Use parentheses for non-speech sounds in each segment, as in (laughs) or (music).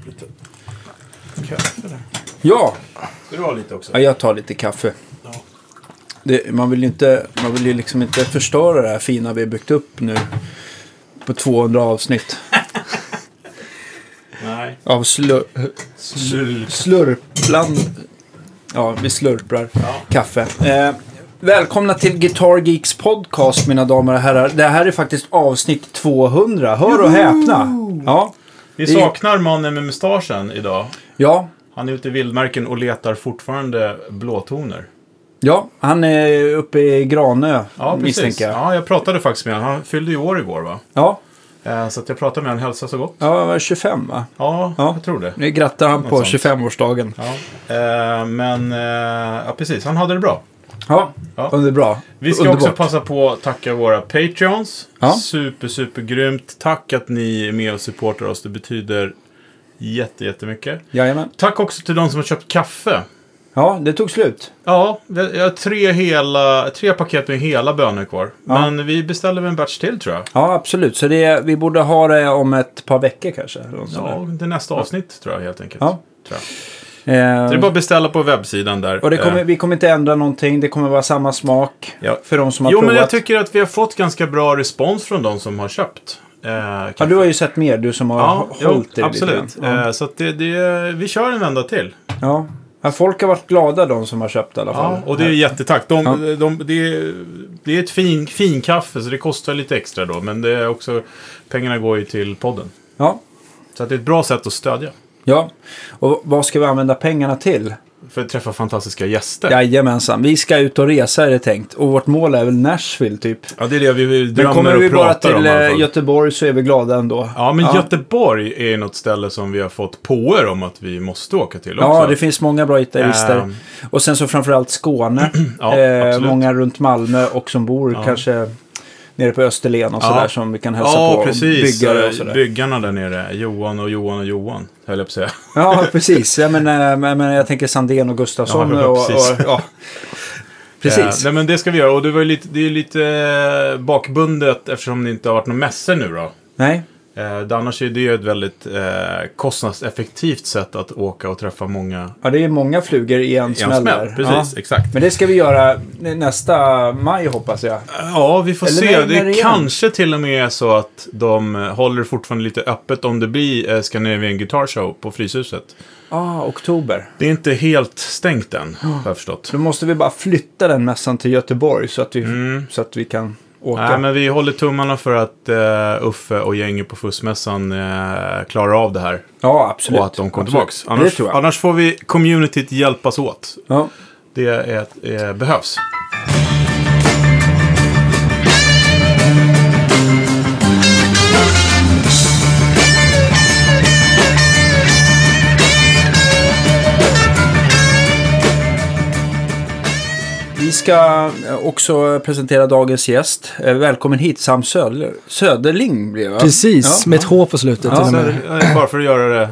upp lite kaffe där. Ja, Ska du ha lite också? ja jag tar lite kaffe. Ja. Det, man, vill ju inte, man vill ju liksom inte förstöra det här fina vi har byggt upp nu på 200 avsnitt Nej. av slur, slurpland. Ja, vi slurprar Ja. kaffe. Eh, välkomna till Guitar Geeks podcast mina damer och herrar. Det här är faktiskt avsnitt 200. Hör och häpna. Ja, Vi saknar mannen med mustaschen idag. ja, Han är ute i vildmarken och letar fortfarande blåtoner. ja. Han är uppe i Granö Ja, misstänker jag. Ja, jag pratade faktiskt med honom. Han fyllde ju år igår va? Ja, Eh, Så jag pratade med honom. Hälsa så gott. ja, var 25 va? Ja, Ja. jag tror det. Nu grattar han Något på sånt. 25-årsdagen. Ja. Eh, Men, eh, ja precis. Han hade det bra. Ja, Ja. underbra. Vi ska Underbart. också passa på att tacka våra Patreons. Ja. Super, super grymt. Tack att ni är med och supportar oss. Det betyder jätte, jättemycket. Jajamän. Tack också till de som har köpt kaffe. Ja, det tog slut. Ja, jag har tre, hela, tre paket med hela bönor kvar. Ja. Men vi beställer väl en batch till tror jag. Ja, absolut. Så det, vi borde ha det om ett par veckor kanske. Ja, det är nästa avsnitt tror jag helt enkelt. Ja. Tror jag. Eh, Så det är bara att beställa på webbsidan där. och kommer, Eh, vi kommer inte ändra någonting. Det kommer vara samma smak Ja. för de som har Jo, provat. men jag tycker att vi har fått ganska bra respons från de som har köpt. Eh, ja, du har ju sett mer, du som har Ja, jo, hållit det absolut. Ja. Eh, så det, det, vi kör en vända till. Ja. Ja, folk har varit glada de som har köpt i alla fall. Ja, och det är jättetack. De, Ja. de, det, är, det är ett fin, fin kaffe så det kostar lite extra då. Men det är också, pengarna går ju till podden. Ja. Så det är ett bra sätt att stödja. Ja. Och vad ska vi använda pengarna till? För att träffa fantastiska gäster. Jajamensan, vi ska ut och resa är det tänkt. Och vårt mål är väl Nashville typ. Ja, det är det vi Men drömmer kommer vi och bara pratar om till i alla eh, fall. Göteborg så är vi glada ändå. Ja, men Ja. Göteborg är något ställe som vi har fått påer om att vi måste åka till också. Ja, det finns många bra gitarrister. Ehm, Och sen så framförallt Skåne. (clears throat) Ja, eh, många runt Malmö och som bor Ja. kanske nere på Österlen och Ja. sådär som vi kan hälsa Ja, på. precis. Byggare och Eh, sådär. Byggarna där nere. Johan och Johan och Johan, höll jag på att säga. Ja, (laughs) precis. Jag, menar, men, men jag tänker Sandén och Gustafsson. Ja, och, precis. och, ja. (laughs) Precis. Eh, nej, men det ska vi göra. Och det, var ju lite, det är lite eh, bakbundet eftersom det inte har varit några mässor nu då. Nej, Eh, annars är det ju ett väldigt eh, kostnadseffektivt sätt att åka och träffa många ja, det är många flugor i en smäll där. Precis, Ja. exakt. Men det ska vi göra nästa maj hoppas jag. Ja, vi får Eller se. när- det när kanske till och med är så att de håller fortfarande lite öppet om det blir eh, Scandinavian Guitar Show på Fryshuset. Ah, oktober. Det är inte helt stängt än, har jag förstått. Då måste vi bara flytta den mässan till Göteborg så att vi, Mm. så att vi kan åka. Nej, men vi håller tummarna för att uh, Uffe och gänget på Fussmässan uh, klarar av det här. Ja, absolut. Och att de kommer det Annars, annars får vi communityt hjälpas åt. Ja. Det är, eh, behövs. Vi ska eh, också presentera dagens gäst. Eh, Välkommen hit Sam Söder, Söderling blir det va? Precis, Ja. med ett H på slutet Ja, Så, med. eh, bara för att göra det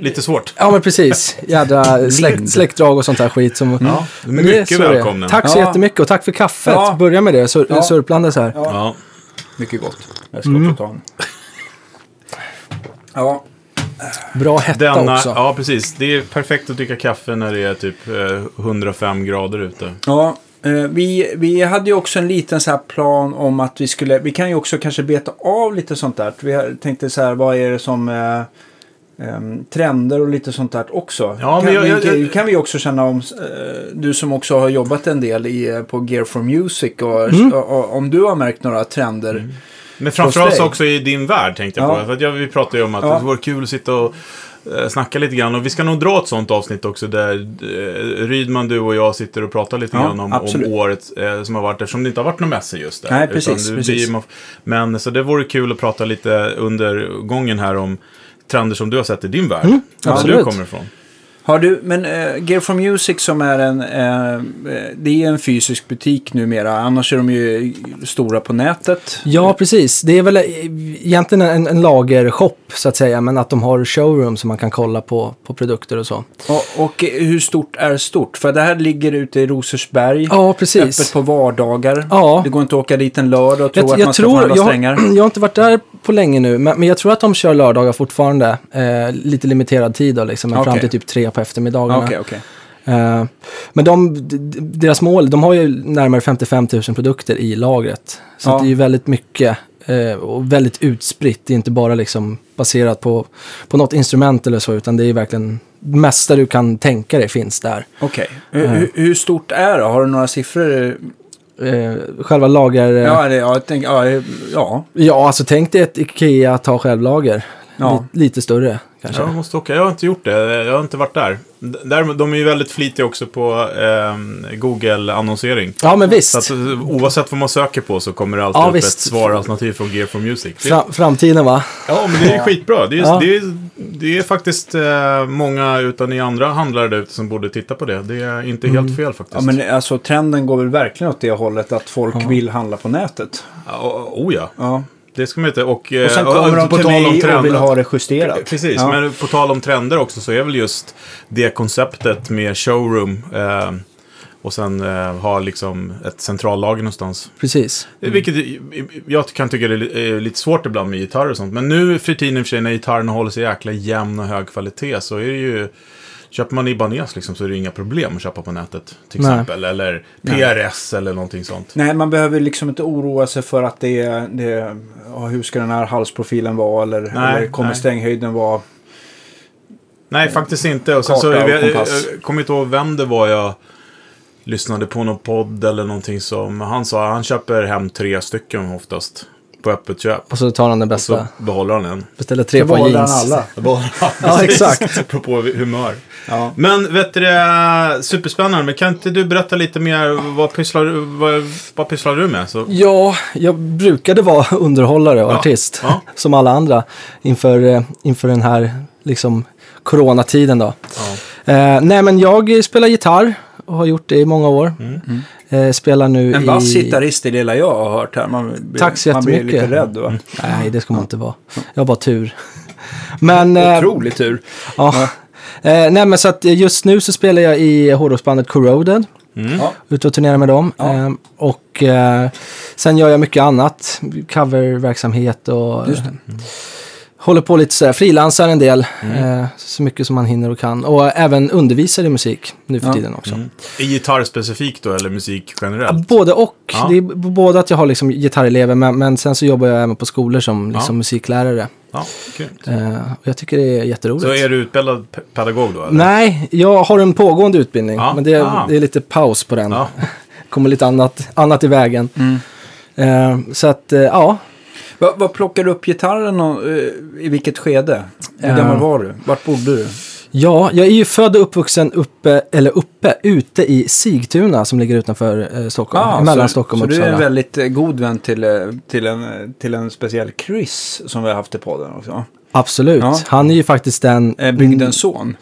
lite svårt. Ja, men precis. Jädra (laughs) släkt, släktdrag och sånt där skit. Som, Ja, är mycket så välkomna. Tack så Ja. jättemycket och tack för kaffet. Ja. Börja med det, sur Ja. surplandes här. Ja. Ja. Mycket gott. Jag ska Mm. också ta en. Ja, Bra hetta Denna, också. ja, precis. Det är perfekt att dricka kaffe när det är typ eh, 105 grader ute. ja vi, vi hade ju också en liten så här plan om att vi skulle, vi kan ju också kanske beta av lite sånt där. Vi tänkte så här, vad är det som eh, em, trender och lite sånt där också. Ja, kan, men jag- vi, jag- jag- kan vi också känna om, eh, du som också har jobbat en del i, eh, på Gear for Music och, Mm. och, och om du har märkt några trender. Mm. Men framförallt också i din värld tänkte jag Ja. på. För att jag, vi pratade ju om att Ja. det vore kul att sitta och eh, snacka lite grann. Och vi ska nog dra ett sånt avsnitt också där eh, Rydman, du och jag sitter och pratar lite Ja, grann om, om året eh, som har varit. Eftersom det inte har varit någon mässa just där. Nej, precis, precis. blir- Men så det vore kul att prata lite under gången här om trender som du har sett i din värld. Mm, Var du kommer ifrån. Har du, men uh, Gear for Music som är en, eh, det är en fysisk butik numera. Annars är de ju stora på nätet. Ja, precis. Det är väl egentligen en, en lagershop så att säga, men att de har showroom som man kan kolla på, på produkter och så. Och, och hur stort är stort? För det här ligger ute i Rosersberg. Ja, Öppet precis. på vardagar. Ja. Det går inte att åka dit en lördag och tro Jag, att jag man ska få tror, alla jag, strängar. har- jag har inte varit där på länge nu, men, men jag tror att de kör lördagar fortfarande. Eh, lite limiterad tid då, liksom, men fram Okej. till typ tre på eftermiddagarna. Okej, okej. Eh, men de, deras mål, de har ju närmare 55 000 produkter i lagret. Så Ja. det är ju väldigt mycket eh, och väldigt utspritt. Det är inte bara liksom baserat på, på något instrument eller så, utan det är verkligen det mesta du kan tänka dig finns där. Okej. Hur, hur- hur stort är det? Har du några siffror? Eh, själva lager... eh, Ja, det, ja, jag tänker, ja, ja. Ja, alltså tänk dig ett Ikea ha självlager. Ja. Lite, lite större kanske. Jag måste åka. Jag har inte gjort det. Jag har inte varit där. Däremot, de är ju väldigt flitiga också på eh, Google-annonsering. Ja, men visst. Så att, eh, oavsett vad man söker på så kommer det alltid Ja, upp visst. ett svaralternativ från Gear for Music. Fram, framtiden va? ja, men det är skitbra. Det är, Ja. det är, det är faktiskt eh, många utan i andra handlare där ute som borde titta på det. Det är inte Mm. helt fel faktiskt. ja, men alltså trenden går väl verkligen åt det hållet att folk vill handla på nätet. Ja, oh ja, Ja. Det ska man inte. Och, eh, Och sen kommer de på till mig och trender- vill ha det justerat. Precis, Ja. men på tal om trender också så är väl just det konceptet med showroom eh, och sen eh, ha liksom ett centrallager någonstans. Precis. Vilket jag kan tycka är är lite svårt ibland med gitarrer och sånt. Men nu för tiden i och för sig när gitarrerna håller sig jäkla jämn och hög kvalitet så är det ju... Köper man Ibanez liksom så är det inga problem att köpa på nätet. Till Nej. exempel. Eller PRS eller någonting sånt. Nej, man behöver liksom inte oroa sig för att det är... Det, är- ja, hur ska den här halsprofilen vara? Eller, Nej, eller kommer nej. stänghöjden vara? Nej, faktiskt inte. Och sen så, jag, jag, jag kommer inte ihåg vem det var jag lyssnade på någon podd eller någonting som han sa. Han köper hem tre stycken oftast. På öppet köp. Och så tar han den Och så bästa. behåller han en. Beställer tre par valde jeans. han alla. Ja, exakt. (laughs) Apropå humör. Ja. Men vet du det, superspännande. Men kan inte du berätta lite mer? Vad pysslar, vad, vad pysslar du med? Så, Ja, jag brukade vara (laughs) underhållare och Ja, artist. ja. (laughs) Som alla andra. Inför, eh, inför den här liksom, coronatiden då. ja. Eh, nej, men jag spelar gitarr och har gjort det i många år. Mm. Eh, spelar nu En i... vass gitarrist är det lilla jag har hört här. Man, blir- Tack så Man blir lite rädd va? Nej, det ska man inte vara. Jag har bara tur. (laughs) Men... eh, Otrolig tur. Ja. Eh, nej, men så att just nu så spelar jag i hårdrocksbandet Corroded. Mm. Ja. Ute och turnerar med dem. Ja. Eh, och eh, sen gör jag mycket annat. Coververksamhet och Just det. håller på lite sådär. Frilansar en del. Eh, så mycket som man hinner och kan. Och även undervisar i musik nu för Ja. tiden också. Mm. I gitarr specifikt då, eller musik generellt? Både och. Ja. Det är både att jag har liksom gitarrelever men, men sen så jobbar jag även på skolor som liksom Ja. musiklärare. Ja, grymt. Eh, jag tycker det är jätteroligt. Så är du utbildad pe- pedagog då? Eller? Nej, jag har en pågående utbildning. Ja. Men det är, det är lite paus på den. Ja. (laughs) kommer lite annat, annat i vägen. Mm. Eh, så att, eh, ja. Vad, vad plockar du upp gitarren och, i vilket skede? Hur gammal var du? Vart bodde du? Ja, jag är ju född och uppvuxen uppe, eller uppe, ute i Sigtuna som ligger utanför eh, Stockholm. mellan Ah, så, Stockholm så och du är Uppsala. en väldigt eh, god vän till, eh, till, en, till en speciell Chris som vi har haft i podden också. Absolut. Ja. Han är ju faktiskt den... Eh, bygdens son.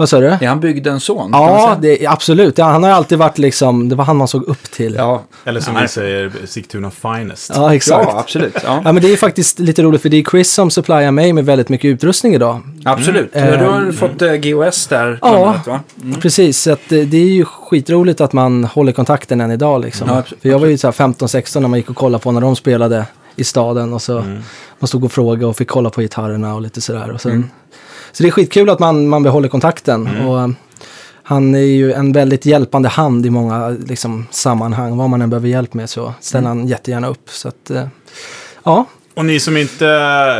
Vad sa du? Är han bygdens son? kan man Ja, det, absolut. Ja, han har alltid varit liksom, det var han man såg upp till. Ja, Eller som Nej. vi säger, Sigtuna Finest. Ja, exakt. ja absolut. Ja. Ja, men det är faktiskt lite roligt för det är Chris som supplyar mig med väldigt mycket utrustning idag. Absolut. Mm. Du har Eh, fått eh, GOS där. Ja. annat, va? Precis, så att det, det är ju skitroligt att man håller kontakten än idag liksom. Ja, för jag var ju så här 15-16 när man gick och kollade på när de spelade i staden och så man stod och frågade och fick kolla på gitarrerna och lite sådär. Och sen, Så det är skitkul att man, man behåller kontakten. Och, um, han är ju en väldigt hjälpande hand i många liksom, sammanhang. Vad man än behöver hjälp med så ställer han jättegärna upp. Så att, eh, ja, Och ni som inte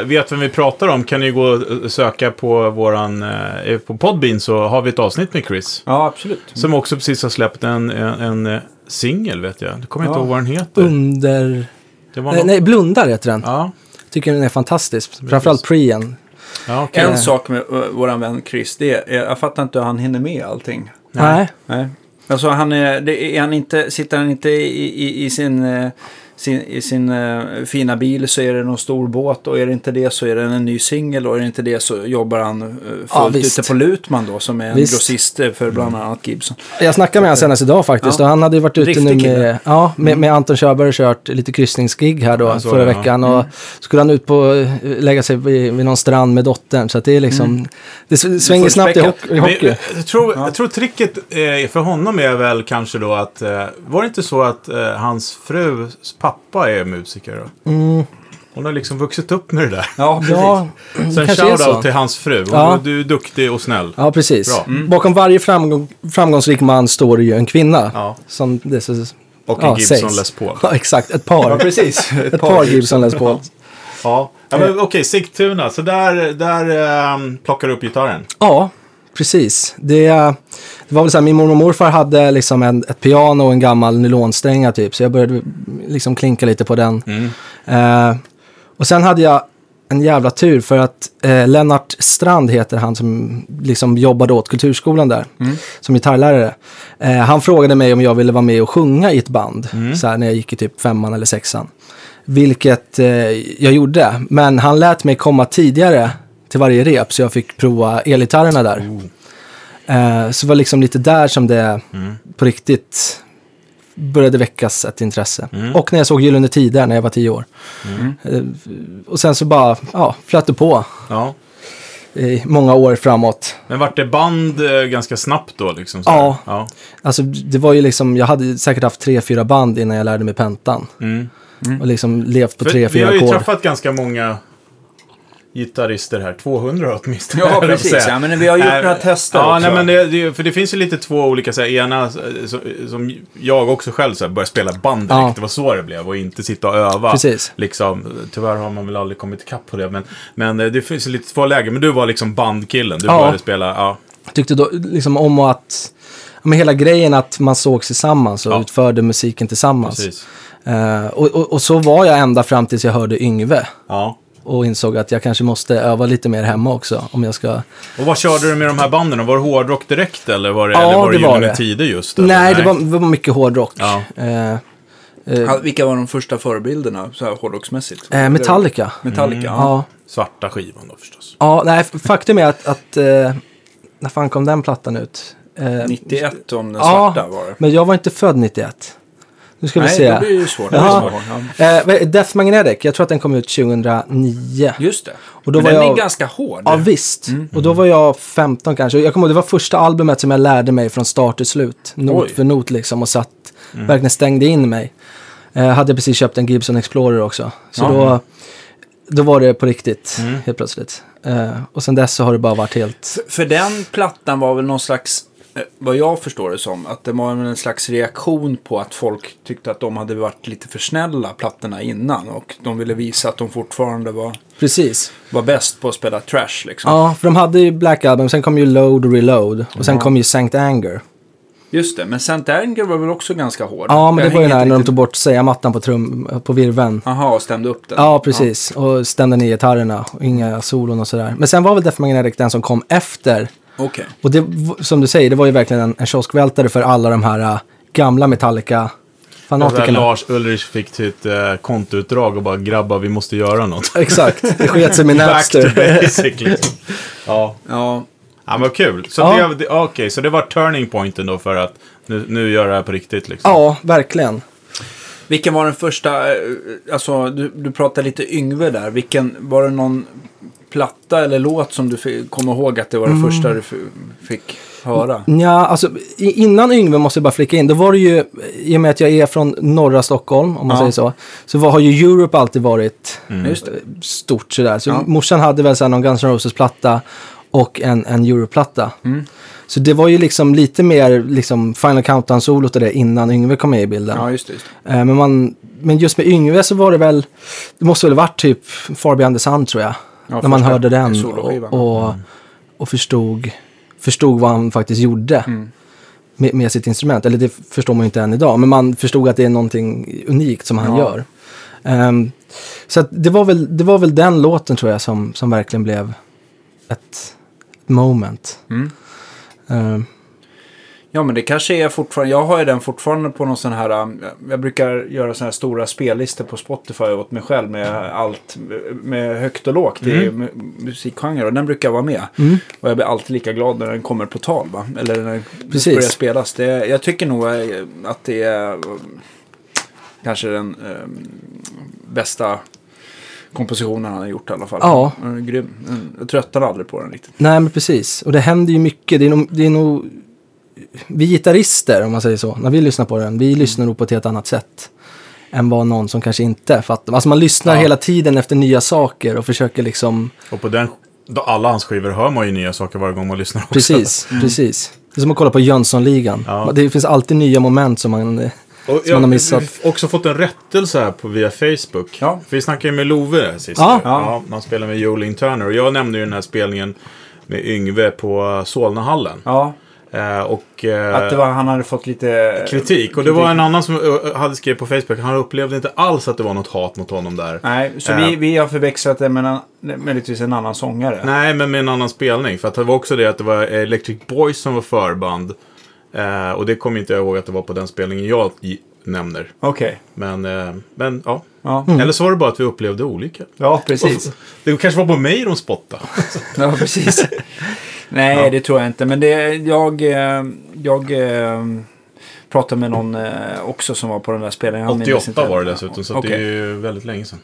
vet vem vi pratar om kan ju gå och söka på våran, eh, på Podbean så har vi ett avsnitt med Chris. Ja, absolut. Som också precis har släppt en, en, en eh, singel vet jag. Du kommer inte Ja. ihåg vad den heter. under... Det var Nej, någon... nej, Blundar heter den. Ja, Tycker den är fantastisk. Framförallt preen. Ja okej. En sak med uh, våran vän Chris, det är, jag fattar inte hur han hinner med allting. Nej. Nej. Alltså han är, det är han inte, sitter han inte i, i, i sin, eh, sin, i sin eh, fina bil så är det någon stor båt och är det inte det så är det en ny singel och är det inte det så jobbar han eh, fullt Ja, visst. ute på Lutman då som är en Visst. grossist eh, för bland annat Gibson. Jag snackade med honom senast idag faktiskt. Ja. Och han hade ju varit ute Riktig nu med, kille. ja, med, med Anton Körberg och kört lite kryssningsgig här då Ja, förra det, ja. veckan. Och skulle han ut på, eh, lägga sig vid, vid någon strand med dottern. Så att det är liksom, det s- svänger snabbt i, hock, i hockey. Men, jag, tror, jag tror tricket eh, för honom är väl kanske då att... Eh, var det inte så att eh, hans frus pappa är musiker? Mm, Hon har liksom vuxit upp med det där. Ja, precis. Ja, Så en shoutout till hans fru. Hon, Ja. Du är duktig och snäll. Ja, precis. Bra. Bakom varje framgång, framgångsrik man står ju en kvinna. Ja. Som det så, Och en ja, Gibson. Les Paul. (laughs) Ja, exakt. Ett par. Ja, precis. (laughs) Ett par Gibson Les Paul. Ja, ja men okej, Sigtuna. Så där, där ehm, plockar du upp gitarren. Ja, precis. Det, det var väl så här, min mormor och morfar hade liksom en, ett piano och en gammal nylonstränga typ. Så jag började liksom klinka lite på den. Eh, och sen hade jag en jävla tur för att eh, Lennart Strand heter han som liksom jobbade åt Kulturskolan där. Som gitarrlärare. Eh, han frågade mig om jag ville vara med och sjunga i ett band. Så här, när jag gick i typ femman eller sexan. Vilket eh, jag gjorde. Men han lät mig komma tidigare till varje rep så jag fick prova elgitarrerna där. Eh, så det var liksom lite där som det på riktigt började väckas ett intresse. Och när jag såg Gyllene Tider när jag var tio år. Eh, och sen så bara, ja, flöt det på Ja. i många år framåt. Men vart det band eh, ganska snabbt då? Liksom, Ja. ja. Alltså det var ju liksom, jag hade säkert haft tre, fyra band innan jag lärde mig pentan. Mm. Och liksom levt på För tre, vi fyra har ju ackord. träffat ganska många gitarrister här. 200 åtminstone. Ja, jag precis. Ja, men vi har gjort Äh, några tester Ja, också. nej, men det, det, för det finns ju lite två olika, så här, ena eh, som, som jag också själv så här, började spela band direkt. Ja. Det var så det blev och inte sitta och öva. Precis. Liksom, tyvärr har man väl aldrig kommit ikapp på det. Men, men eh, det finns lite två läger. Men du var liksom bandkillen. Du Ja. började spela, ja. tyckte då liksom om att, men hela grejen att man sågs tillsammans och Ja. utförde musiken tillsammans. Eh, och, och, och så var jag ända fram tills jag hörde Yngve. Ja. Och insåg att jag kanske måste öva lite mer hemma också. Om jag ska... Och vad körde du med de här banden? Var det hårdrock direkt eller var det, Ja, eller var det, det var Gyllene det. Tider just? Eller? Nej, det var, det var mycket hårdrock. Ja. Eh, Ja, Vilka var de första förebilderna så här hårdrocksmässigt? eh, Metallica. Metallica, ja. Ja. Svarta skivan då förstås. ja, nej, faktum är att, att eh, när fan kom den plattan ut? Eh, 91 om den Ja. svarta var det. Men jag var inte född 91. Nu ska vi Nej, se. då blir ju svårt. Jaha. Ja. Eh, Death Magnetic, jag tror att den kom ut 2009. Just det. Och då men var den jag- är ganska hård. Ja, visst. Och då var jag 15 kanske. Jag kommer ihåg, det var första albumet som jag lärde mig från start till slut. Not Oj. för not liksom och satt, verkligen stängde in mig. Eh, hade precis köpt en Gibson Explorer också. Så Ja. då, då var det på riktigt, helt plötsligt. Eh, och sen dess så har det bara varit helt... För den plattan var väl någon slags, vad jag förstår det som, att det var en slags reaktion på att folk tyckte att de hade varit lite för snälla plattorna innan. Och de ville visa att de fortfarande var, Precis. var bäst på att spela trash liksom. Ja, för de hade ju Black Album, sen kom ju Load och Reload. Och sen kom ju Sankt Anger. Just det, men St. Anger var väl också ganska hård? Ja, men det var ju när, när de riktigt- tog bort säga-mattan på, trum, på virveln. Aha, och stämde upp den. Ja, precis. Och stämde ner gitarrerna och inga solon och sådär. Men sen var väl Death Magnetic den som kom efter. Okej. Och det, som du säger, det var ju verkligen en, en kioskvältare för alla de här äh, gamla Och där Metallica-fanatikerna. Lars Ulrich fick sitt eh, kontoutdrag och bara grabbar, vi måste göra något. (laughs) Exakt, det sket sig med (laughs) Back to Napster. basic liksom. Ja. Ja, ja, men vad kul. Så, Ja. det, okej, så det var turning pointen då för att nu, nu gör jag det här på riktigt liksom. Ja, verkligen. Vilken var den första, eh, alltså du, du pratade lite Yngve där. Vilken, var det någon platta eller låt som du kommer ihåg att det var det Mm. första du fick höra? Ja, alltså innan Yngve måste jag bara flika in. Då var det ju, i och med att jag är från norra Stockholm, om man Ja. säger så. Så var, har ju Europe alltid varit det. stort sådär. Så Ja. morsan hade väl någon Guns N' Roses-platta och en, en Europe-platta. Mm. Så det var ju liksom lite mer liksom Final Countdown-solot och det innan Yngve kom med i bilden. Ja, just. Just. Eh, men, man, men just med Yngve så var det väl, det måste väl varit typ Far Beyond the Sun tror jag. När man hörde den och, och, och förstod, förstod vad han faktiskt gjorde Mm. med, med sitt instrument. Eller det förstår man ju inte än idag, men man förstod att det är någonting unikt som han gör. Ehm, så det, var väl, det var väl den låten tror jag som, som verkligen blev ett, ett moment. Mm. Ehm, Ja, men det kanske är fortfarande, jag har ju den fortfarande på någon sån här, um, jag brukar göra såna här stora spellistor på Spotify åt mig själv med allt, med högt och lågt i Mm. mu- musikgenre och den brukar vara med. Och jag blir alltid lika glad när den kommer på tal, va? Eller när den Precis. börjar spelas. Det, jag tycker nog eh, att det är um, kanske den um, bästa kompositionen han har gjort i alla fall. Ja. Grym. Jag tröttnar aldrig på den riktigt. Nej, men precis. Och det händer ju mycket. Det är nog, det är nog vi gitarrister, om man säger så, när vi lyssnar på den, vi lyssnar nog på ett helt annat sätt än vad någon som kanske inte fattar. Alltså man lyssnar Ja. hela tiden efter nya saker och försöker liksom, Och på den, då alla hans skivor hör man ju nya saker varje gång man lyssnar också. precis, precis. Det är som att kolla på Jönssonligan. Ja. Det finns alltid nya moment som man... eh, Och Som jag man har missat. har också fått en rättelse här på, via Facebook. Ja. För vi snackade ju med Love sist. Ja. ja. Han spelade med Jolin Turner. Och jag nämnde ju den här spelningen med Yngve på Solnahallen. Ja, Eh, och, eh, att det var, han hade fått lite... kritik. Och det var en annan som eh, hade skrivit på Facebook. Han upplevde inte alls att det var något hat mot honom där. Nej, så Eh. vi, vi har förväxlat det med en, möjligtvis en annan sångare. Nej, men med en annan spelning. För att det var också det att det var Electric Boys som var förband. Eh, och det kommer inte jag ihåg att det var på den spelningen jag nämner. Okej. Men, eh, men ja. Ja. Eller så var det bara att vi upplevde olika. ja, precis. Det kanske var på mig de spottade. Ja, precis. (laughs) Nej, det tror jag inte. Men det, jag, eh, jag eh, pratade med någon eh, också som var på den där spelningen. Han minns 88 inte. var det dessutom, så Okej. det är ju väldigt länge sedan.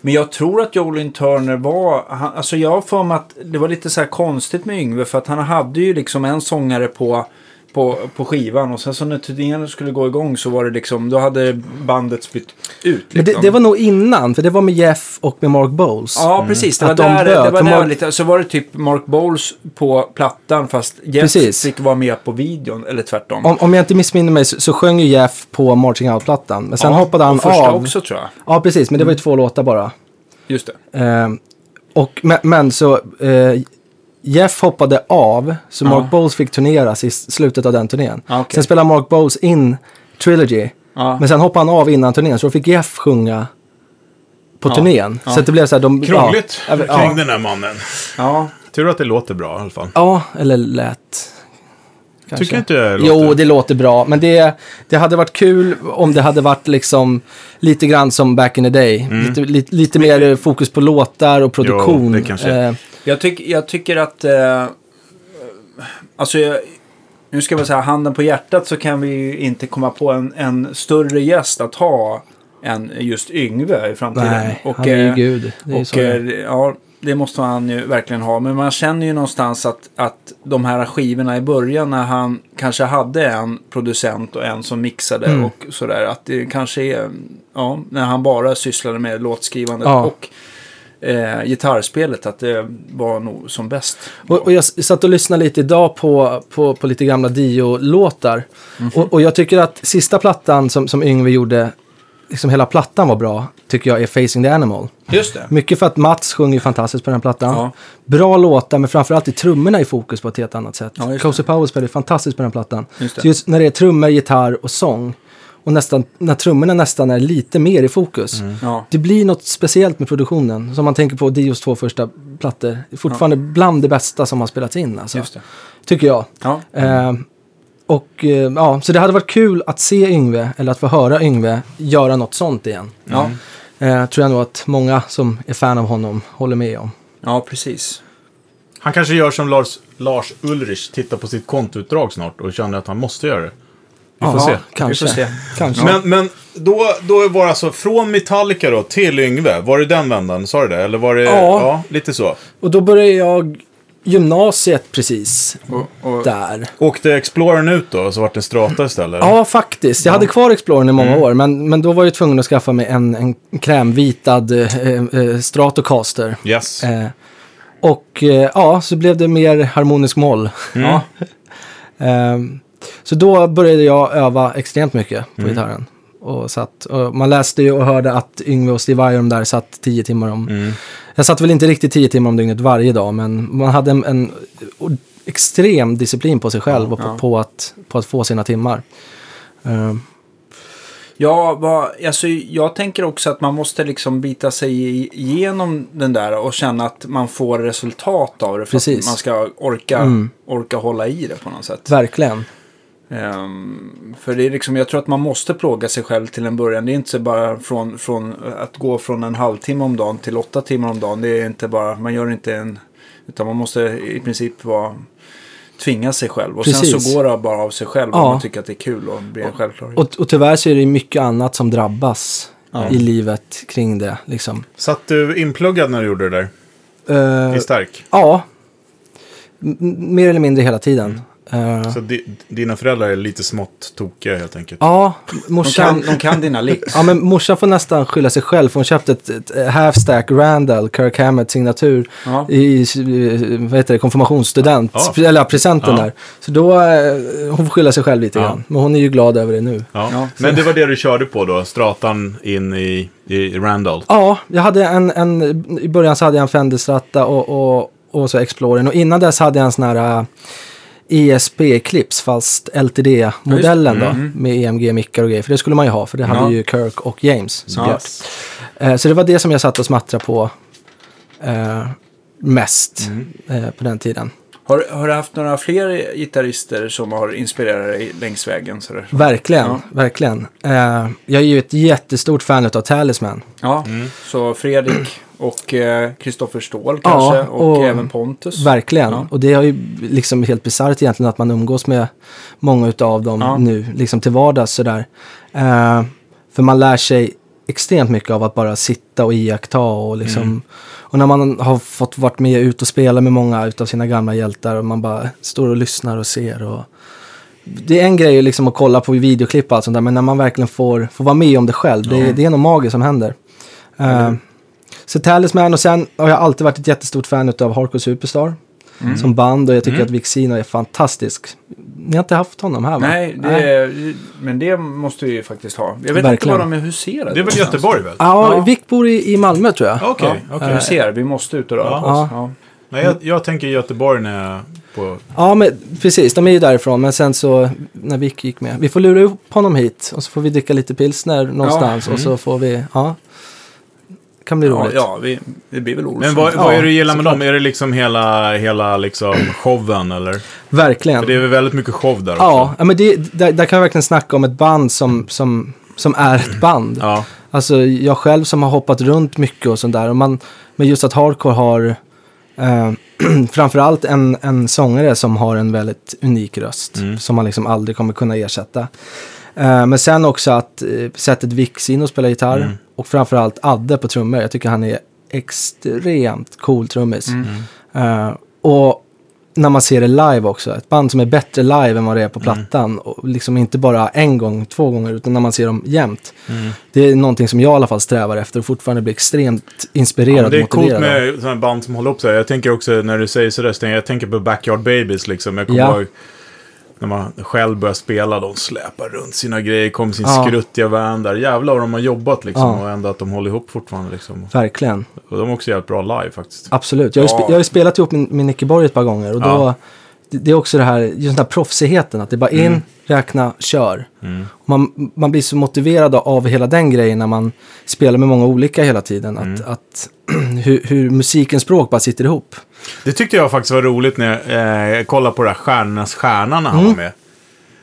Men jag tror att Jolin Turner var... Han, alltså jag har för mig att det var lite så här konstigt med Yngve. För att han hade ju liksom en sångare på, på, på skivan. Och sen så när turnén skulle gå igång så var det liksom... Då hade bandet bytt ut. Men det, Liksom. det var nog innan, för det var med Jeff och med Mark Bowles. Ja, precis. Det var de där, bröt. det var De där lite, så var det typ Mark Bowles på plattan fast Jeff Precis. fick vara med på videon, eller tvärtom. Om, om jag inte missminner mig så, så sjöng ju Jeff på Marching Out-plattan. Men sen Ja, hoppade han och första av. också tror jag. Ja, precis. Men det var ju två låtar bara. Just det. Eh, och, men, men så eh, Jeff hoppade av, så Ja. Mark Bowles fick turneras i slutet av den turnén. Ja, okej. Sen spelade Mark Bowles in Trilogy, Ja. men sen hoppade han av innan turnén, så då fick Jeff sjunga på Ja. turnén. Ja. Så det blev så här, de... Krångligt Ja, kring ja, den här mannen. Ja, Tur att det låter bra i alla fall. ja, eller lät. Kanske. Tycker inte det låter... Jo, det låter bra. Men det, det hade varit kul om det hade varit liksom lite grann som back in the day. Lite, lite, lite mer fokus på låtar och produktion. Mm. Jo, det kanske- Eh, jag, tyck, jag tycker att... Eh, alltså, jag, nu ska man säga handen på hjärtat så kan vi ju inte komma på en, en större gäst att ha än just Yngve i framtiden. nej, och, han är ju eh, gud. Det är ju och eh, ja, det måste han ju verkligen ha. Men man känner ju någonstans att, att de här skivorna i början när han kanske hade en producent och en som mixade Mm. och sådär. Att det kanske är, ja, när han bara sysslade med låtskrivandet Ja. och eh, gitarrspelet. Att det var nog som bäst. Och, och jag satt och lyssnade lite idag på, på, på lite gamla Dio-låtar. Mhm. Och, och jag tycker att sista plattan som, som Yngve gjorde, liksom hela plattan var bra, tycker jag är Facing the Animal. Just det. Mycket för att Mats sjunger fantastiskt på den plattan. Ja. Bra låtar, men framförallt är trummorna i fokus på ett helt annat sätt. Ja, Cozy Powell spelar fantastiskt på den plattan. Just det. Så just när det är trummor, gitarr och sång, och nästan, när trummorna nästan är lite mer i fokus. Ja. Det blir något speciellt med produktionen. Som man tänker på Dios två första plattor. Fortfarande bland det bästa som har spelats in. Alltså. Tycker jag. Ja. Eh, och eh, ja, så det hade varit kul att se Yngve, eller att få höra Yngve, göra något sånt igen. Ja. Eh, tror jag nog att många som är fan av honom håller med om. ja, precis. Han kanske gör som Lars, Lars Ulrich, tittar på sitt kontoutdrag snart och känner att han måste göra det. Vi får Ja, se. Kanske. Vi får se. kanske. Men, men då, då var det alltså från Metallica då till Yngve. Var det den vändan? Sa du det? Eller var det... Ja. lite så. Och då började jag gymnasiet precis Och, och, där. Åkte Explorern ut då så vart det Strata istället? Ja, faktiskt. Jag hade kvar Explorern i många Mm. år, men, men då var jag tvungen att skaffa mig en, en krämvitad eh, eh, Stratocaster. Yes. Eh, och eh, ja, så blev det mer harmonisk moll. Mm. ja. (laughs) Ehm, så då började jag öva extremt mycket på Mm. gitarren. Och satt, och man läste ju och hörde att Yngve och Steve de där satt tio timmar om. Mm. Jag satt väl inte riktigt tio timmar om dygnet varje dag, men man hade en, en extrem disciplin på sig själv och på, Ja. på, att, på att få sina timmar. Ehm, Ja, vad, alltså, jag tänker också att man måste liksom bita sig igenom den där och känna att man får resultat av det. För Precis. att man ska orka, Mm. orka hålla i det på något sätt. verkligen. Ehm, för det är liksom, jag tror att man måste plåga sig själv till en början. Det är inte så bara från, från att gå från en halvtimme om dagen till åtta timmar om dagen. Det är inte bara, man gör inte en, utan man måste i princip vara, tvinga sig själv. Och sen Precis. så går det bara av sig själv Ja. om man tycker att det är kul och blir en självklarhet. Och, och tyvärr så är det mycket annat som drabbas Ja. i livet kring det. Liksom. Satt du inpluggad när du gjorde det där? Eh, I stark? Ja, M- mer eller mindre hela tiden. Eh, Så di, dina föräldrar är lite smått tokiga helt enkelt. ja, De morsan... kan, de kan dina licks. Ja, men morsan får nästan skylla sig själv för hon köpte ett, ett half-stack Randall, Kirk Hammett signatur Ja. i eh, vad heter det, konfirmationsstudent, Ja. eller presenten Ja. där. Så då, eh, hon får skylla sig själv lite Ja. grann. Men hon är ju glad över det nu. Ja. Ja. Men det var det du körde på då? Stratan in i, i Randall? Ja, jag hade en, en, i början så hade jag en Fender Strata och, och, och så Explorern. Och innan dess hade jag en sån här uh, ESP-clips, fast LTD-modellen då. Mm. Med EMG-mickar och grejer. För det skulle man ju ha, för det hade Ja. ju Kirk och James Ja. gjort. Eh, så det var det som jag satt och smattrade på eh, mest eh, på den tiden. Har, har du haft några fler gitarrister som har inspirerat dig längs vägen? Sådär? Verkligen, Ja. verkligen. Eh, jag är ju ett jättestort fan av Talisman. Ja, Mm. så Fredrik och eh, Kristoffer Ståhl kanske Ja, och, och- även Pontus. Verkligen. Ja. Och det är ju liksom helt bisarrt egentligen att man umgås med många utav dem Ja. nu, liksom till vardags sådär. Eh, för man lär sig extremt mycket av att bara sitta och iaktta och liksom Mm. Och när man har fått varit med ut och spela med många utav sina gamla hjältar och man bara står och lyssnar och ser och det är en grej liksom att kolla på videoklipp och allt sånt där, men när man verkligen får, får vara med om det själv, det, Ja. det är något magiskt som händer. Eh, så Talisman och sen har jag alltid varit ett jättestort fan av Hardcore Superstar Mm. som band och jag tycker att Vixino är fantastisk. Ni har inte haft honom här va? Nej, det är, men det måste vi ju faktiskt ha. Jag vet Verkligen. inte var de är huserade. Det är väl. Göteborg väl? Ja, Ja. Vic bor i, i Malmö tror jag. Okej, Ja, okej. Du ser, vi måste ut och röra Ja. på oss. Ja. Nej, jag, jag tänker Göteborg när jag på... Ja, men precis. De är ju därifrån. Men sen så, när Vic gick med. Vi får lura upp honom hit. Och så får vi dricka lite pilsner någonstans. Och så får vi, ja. Kan bli Ja, roligt. ja vi, det blir väl Olsson. Men vad, vad Ja, är det du gillar med dem? Är det liksom hela, hela liksom showen eller? Verkligen. För det är väl väldigt mycket show där också? Ja, ja, men det, där, där kan jag verkligen snacka om ett band som, som, som är ett band. Ja. Alltså jag själv som har hoppat runt mycket och sånt där. Och man, men just att hardcore har eh, (clears throat) framförallt en, en sångare som har en väldigt unik röst. Mm. Som man liksom aldrig kommer kunna ersätta. Eh, men sen också att eh, sättet Vix in och spela gitarr. Mm. Och framförallt Adde på trummor. Jag tycker han är extremt cool trummis. Mm. Eh, och när man ser det live också. Ett band som är bättre live än vad det är på Mm. plattan. Och liksom inte bara en gång, två gånger, utan när man ser dem jämt. Mm. Det är någonting som jag i alla fall strävar efter och fortfarande blir extremt Ja, inspirerad men det är coolt med sådana band som håller upp sig. Jag tänker också när du säger sådär, jag tänker på Backyard Babies liksom. Jag kommer Ja. ihåg när man själv börjar spela, de släpar runt sina grejer, kommer sin Ja. skruttiga van där. Jävlar vad de har jobbat liksom. Ja. Och ändå att de håller ihop fortfarande liksom. Verkligen, Och de är också jävligt bra live faktiskt. absolut. Jag har, ju Ja. jag har spelat ihop med, med Nicke Borg ett par gånger och då, Ja. Det, är också det här, just den här proffsigheten, att det är bara in, räkna, kör. Mm. Man, man blir så motiverad av hela den grejen när man spelar med många olika hela tiden. Att, Mm. att (clears throat) hur, hur musikens språk bara sitter ihop. Det tyckte jag faktiskt var roligt när jag eh, kollade på det här Stjärnornas stjärna när han Mm. var med.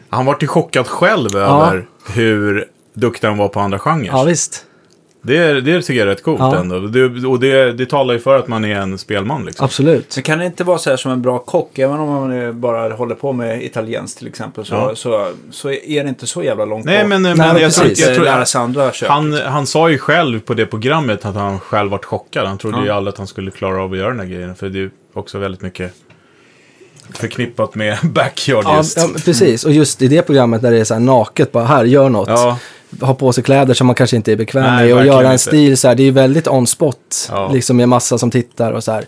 Han var till chockad själv Ja. över hur duktig han var på andra genrer. Ja, visst. Det, det tycker jag är rätt coolt Ja. ändå. Det, och det, det talar ju för att man är en spelman liksom. Absolut. Men kan det inte vara så här som en bra kock, även om man bara håller på med italienskt till exempel, så, Ja. så, så är det inte så jävla långt Nej, bort. men, men Nej, jag, tror, att jag tror lära sig andra kök. han, han sa ju själv på det programmet att han själv varit chockad. Han trodde Ja. ju aldrig att han skulle klara av att göra den här grejen. För det är ju också väldigt mycket förknippat med (laughs) backyard Ja, just. ja, men precis. Och just i det programmet där det är så här naket, bara här, gör något. Ja, ha på sig kläder som man kanske inte är bekväm Nej, med och göra en inte. stil så här. Det är ju väldigt on spot. Ja. Liksom med massa som tittar och så här.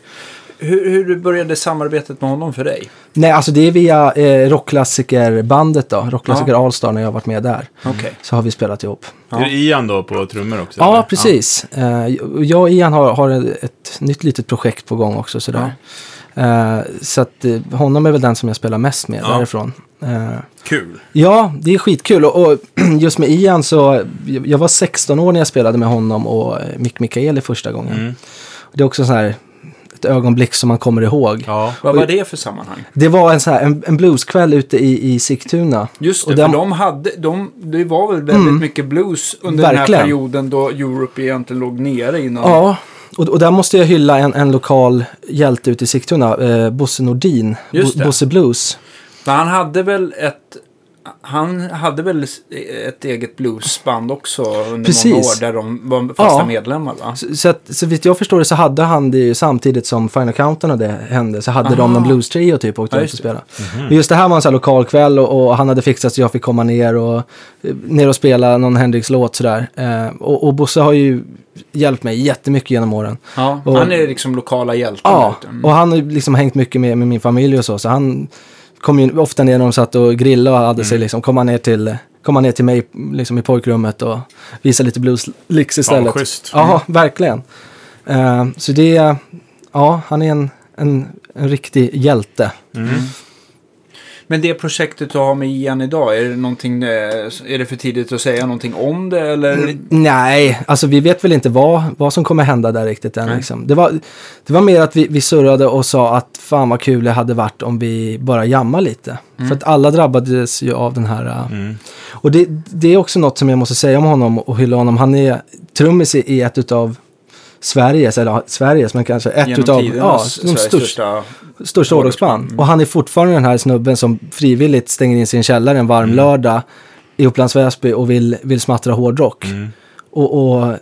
Hur, hur började samarbetet med honom för dig? Nej, alltså det är via eh, rockklassikerbandet då. Rockklassiker Allstar när jag har varit med där. Okej. Så har vi spelat ihop. Ja. är det Ian då på trummor också? Ja, eller? precis. Eh, jag och Ian har, har ett nytt litet projekt på gång också sådär. Eh, så att eh, honom är väl den som jag spelar mest med Ja. därifrån. Eh, Kul. Ja, det är skitkul. Och, och (clears throat) just med Ian så, jag var 16 år när jag spelade med honom och Mick Mikaeli första gången. Mm. Det är också så här ett ögonblick som man kommer ihåg. Ja. Vad var det för sammanhang? Det var en, så här, en, en blueskväll ute i, i Sigtuna. Just det, Och för den- de hade, de, det var väl väldigt Mm. mycket blues under den Verkligen. här perioden då Europe egentligen låg nere innan. Ja, och, och där måste jag hylla en, en lokal hjälte ute i Sigtuna, eh, Bosse Nordin, Bo. Bosse Blues. Men han hade väl ett han hade väl ett eget bluesband också under Precis. många år där de var fasta Ja. medlemmar va? Så, så, att, så vitt jag förstår det så hade han det ju samtidigt som Final Countdown och det hände. Så hade Aha. de någon blues trio typ och åkte Ja, och spelade. Men just det här var en sån här lokal kväll och, och han hade fixat så jag fick komma ner och, eh, ner och spela någon Hendrix-låt sådär. Eh, och, och Bosse har ju hjälpt mig jättemycket genom åren. Ja, Och- han är liksom lokala hjälten. Ja. Mm. och han har liksom hängt mycket med, med min familj och så. Så han kom ju ofta ner när de satt och grillade och hade Mm. sig liksom, kom han ner till, kom han ner till mig liksom i pojkrummet och visade lite blueslicks istället. schysst. Ja, verkligen. Eh, så det, ja, han är en, en, en riktig hjälte. Men det projektet du har med Ian idag, är det, någonting, eh, är det för tidigt att säga någonting om det? Eller? Nej, alltså vi vet väl inte vad, vad som kommer hända där riktigt än. Liksom. Det, var, det var mer att vi, vi surrade och sa att fan vad kul det hade varit om vi bara jammar lite. För att alla drabbades ju av den här... äh, Mm. Och det, det är också något som jag måste säga om honom och hylla honom. Han är trummis i i ett utav Sveriges, eller Sveriges, men kanske ett Genom utav ja, de största, största... hårdrocksband. Mm. Och han är fortfarande den här snubben som frivilligt stänger in sin källare en varm lördag i Upplands Väsby och vill, vill smattra hårdrock. Mm. Och, och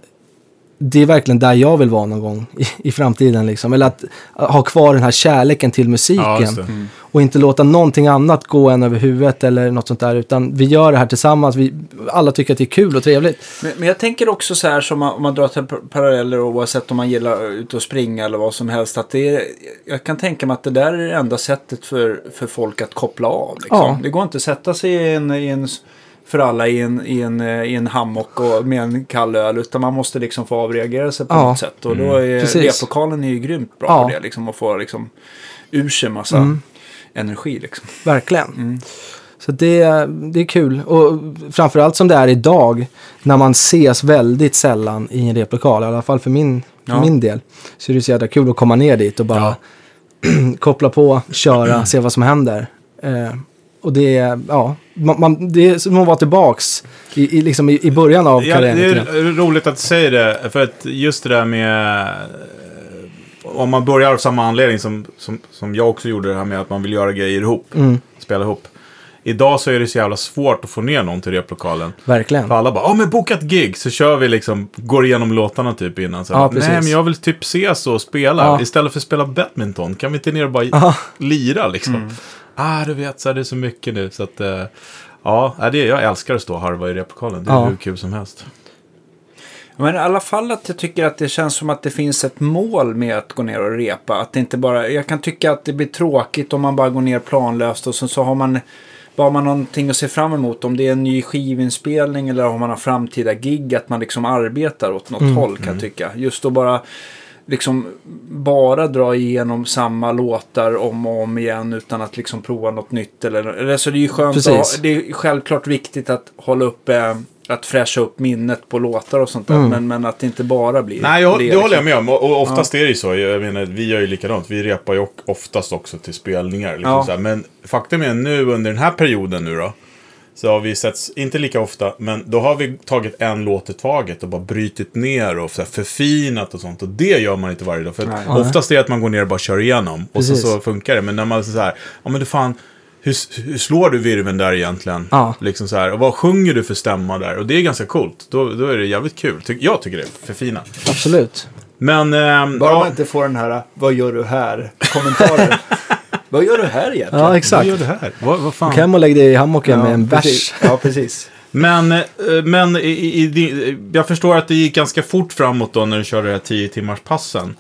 det är verkligen där jag vill vara någon gång i, i framtiden. Liksom. Eller att ha kvar den här kärleken till musiken. Ja, det. och inte låta någonting annat gå en över huvudet eller något sånt där. Utan vi gör det här tillsammans. Vi, alla tycker att det är kul och trevligt. Men, men jag tänker också så här, som man, om man drar till par- paralleller oavsett om man gillar ut och springa eller vad som helst. Att det är, jag kan tänka mig att det där är det enda sättet för, för folk att koppla av. Liksom. Ja. Det går inte att sätta sig i en, i en, för alla i en, i, en, eh, i en hammock och med en kall öl. Utan man måste liksom få avreagera sig på Ja. något sätt. Och då är Precis. replokalen är ju grymt bra Ja. på det. Liksom, och få liksom, ur sig massa Mm. energi. Liksom. Verkligen. Så det, det är kul. Och framförallt som det är idag. När man ses väldigt sällan i en replokal. I alla fall för min, för Ja. min del. Så är det så jävla kul att komma ner dit och bara (clears throat) koppla på, köra, se vad som händer. Eh, och det är, ja, man, man, det är som att vara tillbaks i, i, liksom i, i början av Ja, det karriären. grann. är roligt att du säger det. För att just det där med... Om man börjar av samma anledning som, som, som jag också gjorde det här med att man vill göra grejer ihop. Mm, Spela ihop. Idag så är det så jävla svårt att få ner någon till replokalen. verkligen. För alla bara, ja men boka ett gig. Så kör vi liksom, går igenom låtarna typ innan. Så Ja. Nej men jag vill typ ses och spela. Ja. Istället för att spela badminton. Kan vi inte ner och bara Ja. lira liksom? Mm. Ah, du vet, så är det så mycket nu. Så att, eh, ja, det, jag älskar att stå och harva i replokalen. Det är Ja. hur kul som helst. Men i alla fall att jag tycker att det känns som att det finns ett mål med att gå ner och repa. Att inte bara, jag kan tycka att det blir tråkigt om man bara går ner planlöst och så, så har man bara man någonting att se fram emot. Om det är en ny skivinspelning eller om man har framtida gig. Att man liksom arbetar åt något håll kan jag tycka. Just att bara liksom bara dra igenom samma låtar om och om igen utan att liksom prova något nytt. Eller, eller så det är ju skönt att, Precis. ha- det är självklart viktigt att hålla upp eh, att fräscha upp minnet på låtar och sånt där. Mm. Men, men att det inte bara blir Nej, jag, det. håller jag med om. Och, och oftast är det ju så. Jag menar, vi gör ju likadant. Vi repar ju oftast också till spelningar. Liksom Ja. så här. Men faktum är nu under den här perioden nu då. Så har vi setts, inte lika ofta, men då har vi tagit en låt i taget och bara brytit ner och så här förfinat och sånt. Och det gör man inte varje dag. För Nej. oftast är det att man går ner och bara kör igenom. Och så, Precis. så funkar det. Men när man så här, ja men du fan, hur, hur slår du virven där egentligen? Ja. Liksom så här, och vad sjunger du för stämma där? Och det är ganska coolt. Då, då är det jävligt kul. Ty- jag tycker det är förfinat. Absolut. Men... ehm, Bara ja, man inte får den här vad gör du här? Kommentaren. (laughs) vad gör du här egentligen? Ja, Vad exakt. gör det här? Vad, vad fan? Åk hem och lägg dig i hammocken med en bärs. Ja, precis. Men, eh, men i, i, jag förstår att det gick ganska fort framåt då när du körde det här 10 timmars passen.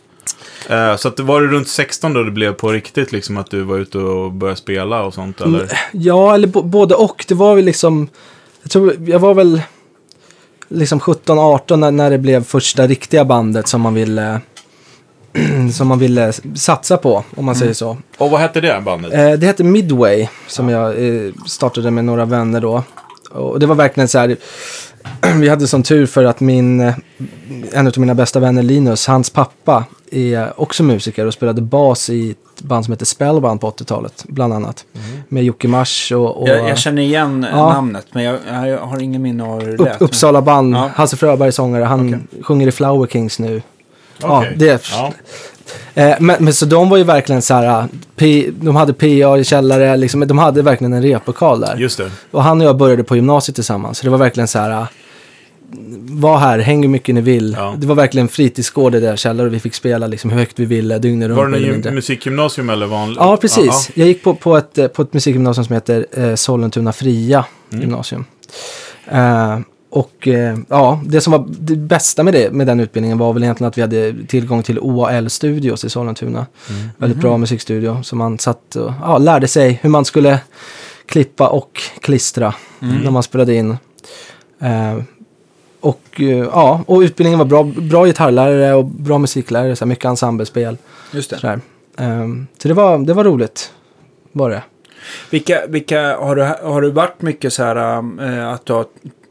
Eh, så att det var det runt 16 då det blev på riktigt liksom att du var ute och började spela och sånt eller? Ja, eller både och. Det var väl liksom... Jag tror jag var väl liksom 17-18 när, när det blev första riktiga bandet som man ville (clears throat) som man ville satsa på, om man säger så. Och vad hette det bandet? Eh, det hette Midway, som jag eh, startade med några vänner då. Och det var verkligen så här, (clears throat) vi hade sån tur för att min, eh, en av mina bästa vänner Linus, hans pappa är också musiker och spelade bas i ett band som heter Spellbound på 80-talet, bland annat. Med Jocke Mars och... och Jag, jag känner igen Ja. namnet men jag, jag har ingen minne av hur det upp, lät. Uppsala band, Ja. Hasse Fröberg sångare, han sjunger i Flower Kings nu. Ja, Okej. det Ja. Eh, men, men så de var ju verkligen så här, P, de hade PA i källare, liksom, de hade verkligen en replokal där. Just det. Och han och jag började på gymnasiet tillsammans. Så det var verkligen så här, var här, häng hur mycket ni vill. Ja. Det var verkligen fritidsgård i deras källare och vi fick spela liksom hur högt vi ville, dygnet runt. Var det gym- musikgymnasium eller vanligt? Ja, precis. Jag gick på, på, ett, eh, på ett musikgymnasium som heter eh, Sollentuna Fria Mm. gymnasium. Eh, och eh, ja, det som var det bästa med, det, med den utbildningen var väl egentligen att vi hade tillgång till OAL Studios i Sollentuna. Mm. Väldigt bra musikstudio. Så man satt och ja, lärde sig hur man skulle klippa och klistra när man spelade in. Eh, och eh, ja, och utbildningen var bra. Bra gitarrlärare och bra musiklärare. Så här, mycket ensemblespel. Just det. Sådär. Um, så det var, det var roligt. Var det. Vilka, vilka har, du, har du varit mycket så här äh, att du har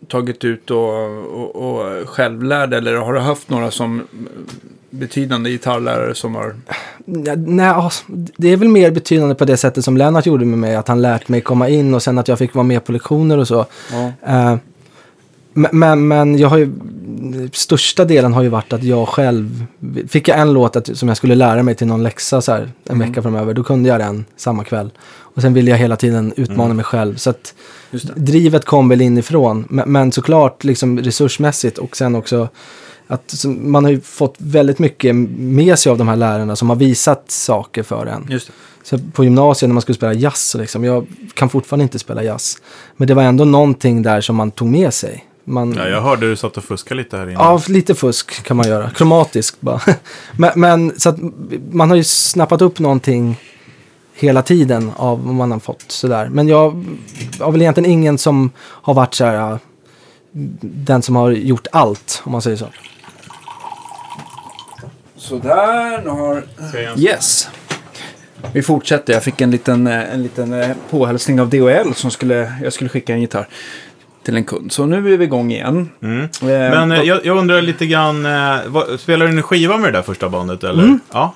tagit ut och, och, och självlärd eller har du haft några som betydande gitarrlärare som har... Ja, Nej, det är väl mer betydande på det sättet som Lennart gjorde med mig. Att han lärt mig komma in och sen att jag fick vara med på lektioner och så. Ja. Men, men, men jag har ju, största delen har ju varit att jag själv, fick jag en låt att, som jag skulle lära mig till någon läxa så här, en Mm. vecka framöver, då kunde jag den samma kväll. Och sen ville jag hela tiden utmana Mm. mig själv. Så att drivet kom väl inifrån. Men, men såklart liksom resursmässigt och sen också att man har ju fått väldigt mycket med sig av de här lärarna som har visat saker för en. Så på gymnasiet när man skulle spela jazz, liksom, jag kan fortfarande inte spela jazz. Men det var ändå någonting där som man tog med sig. Man, Ja, jag hörde du satt och fuskade lite här inne. Ja, lite fusk kan man göra. Kromatiskt bara. (laughs) men, men så att man har ju snappat upp någonting hela tiden av vad man har fått sådär. Men jag har väl egentligen ingen som har varit så här, äh, den som har gjort allt, om man säger så. Sådär, nu har... Yes. Vi fortsätter. Jag fick en liten, eh, en liten eh, påhälsning av DHL som skulle, jag skulle skicka en gitarr till en kund. Så nu är vi igång igen. Mm. Eh, Men eh, jag, jag undrar lite grann, eh, vad, spelar du en skiva med det där första bandet eller? Ja.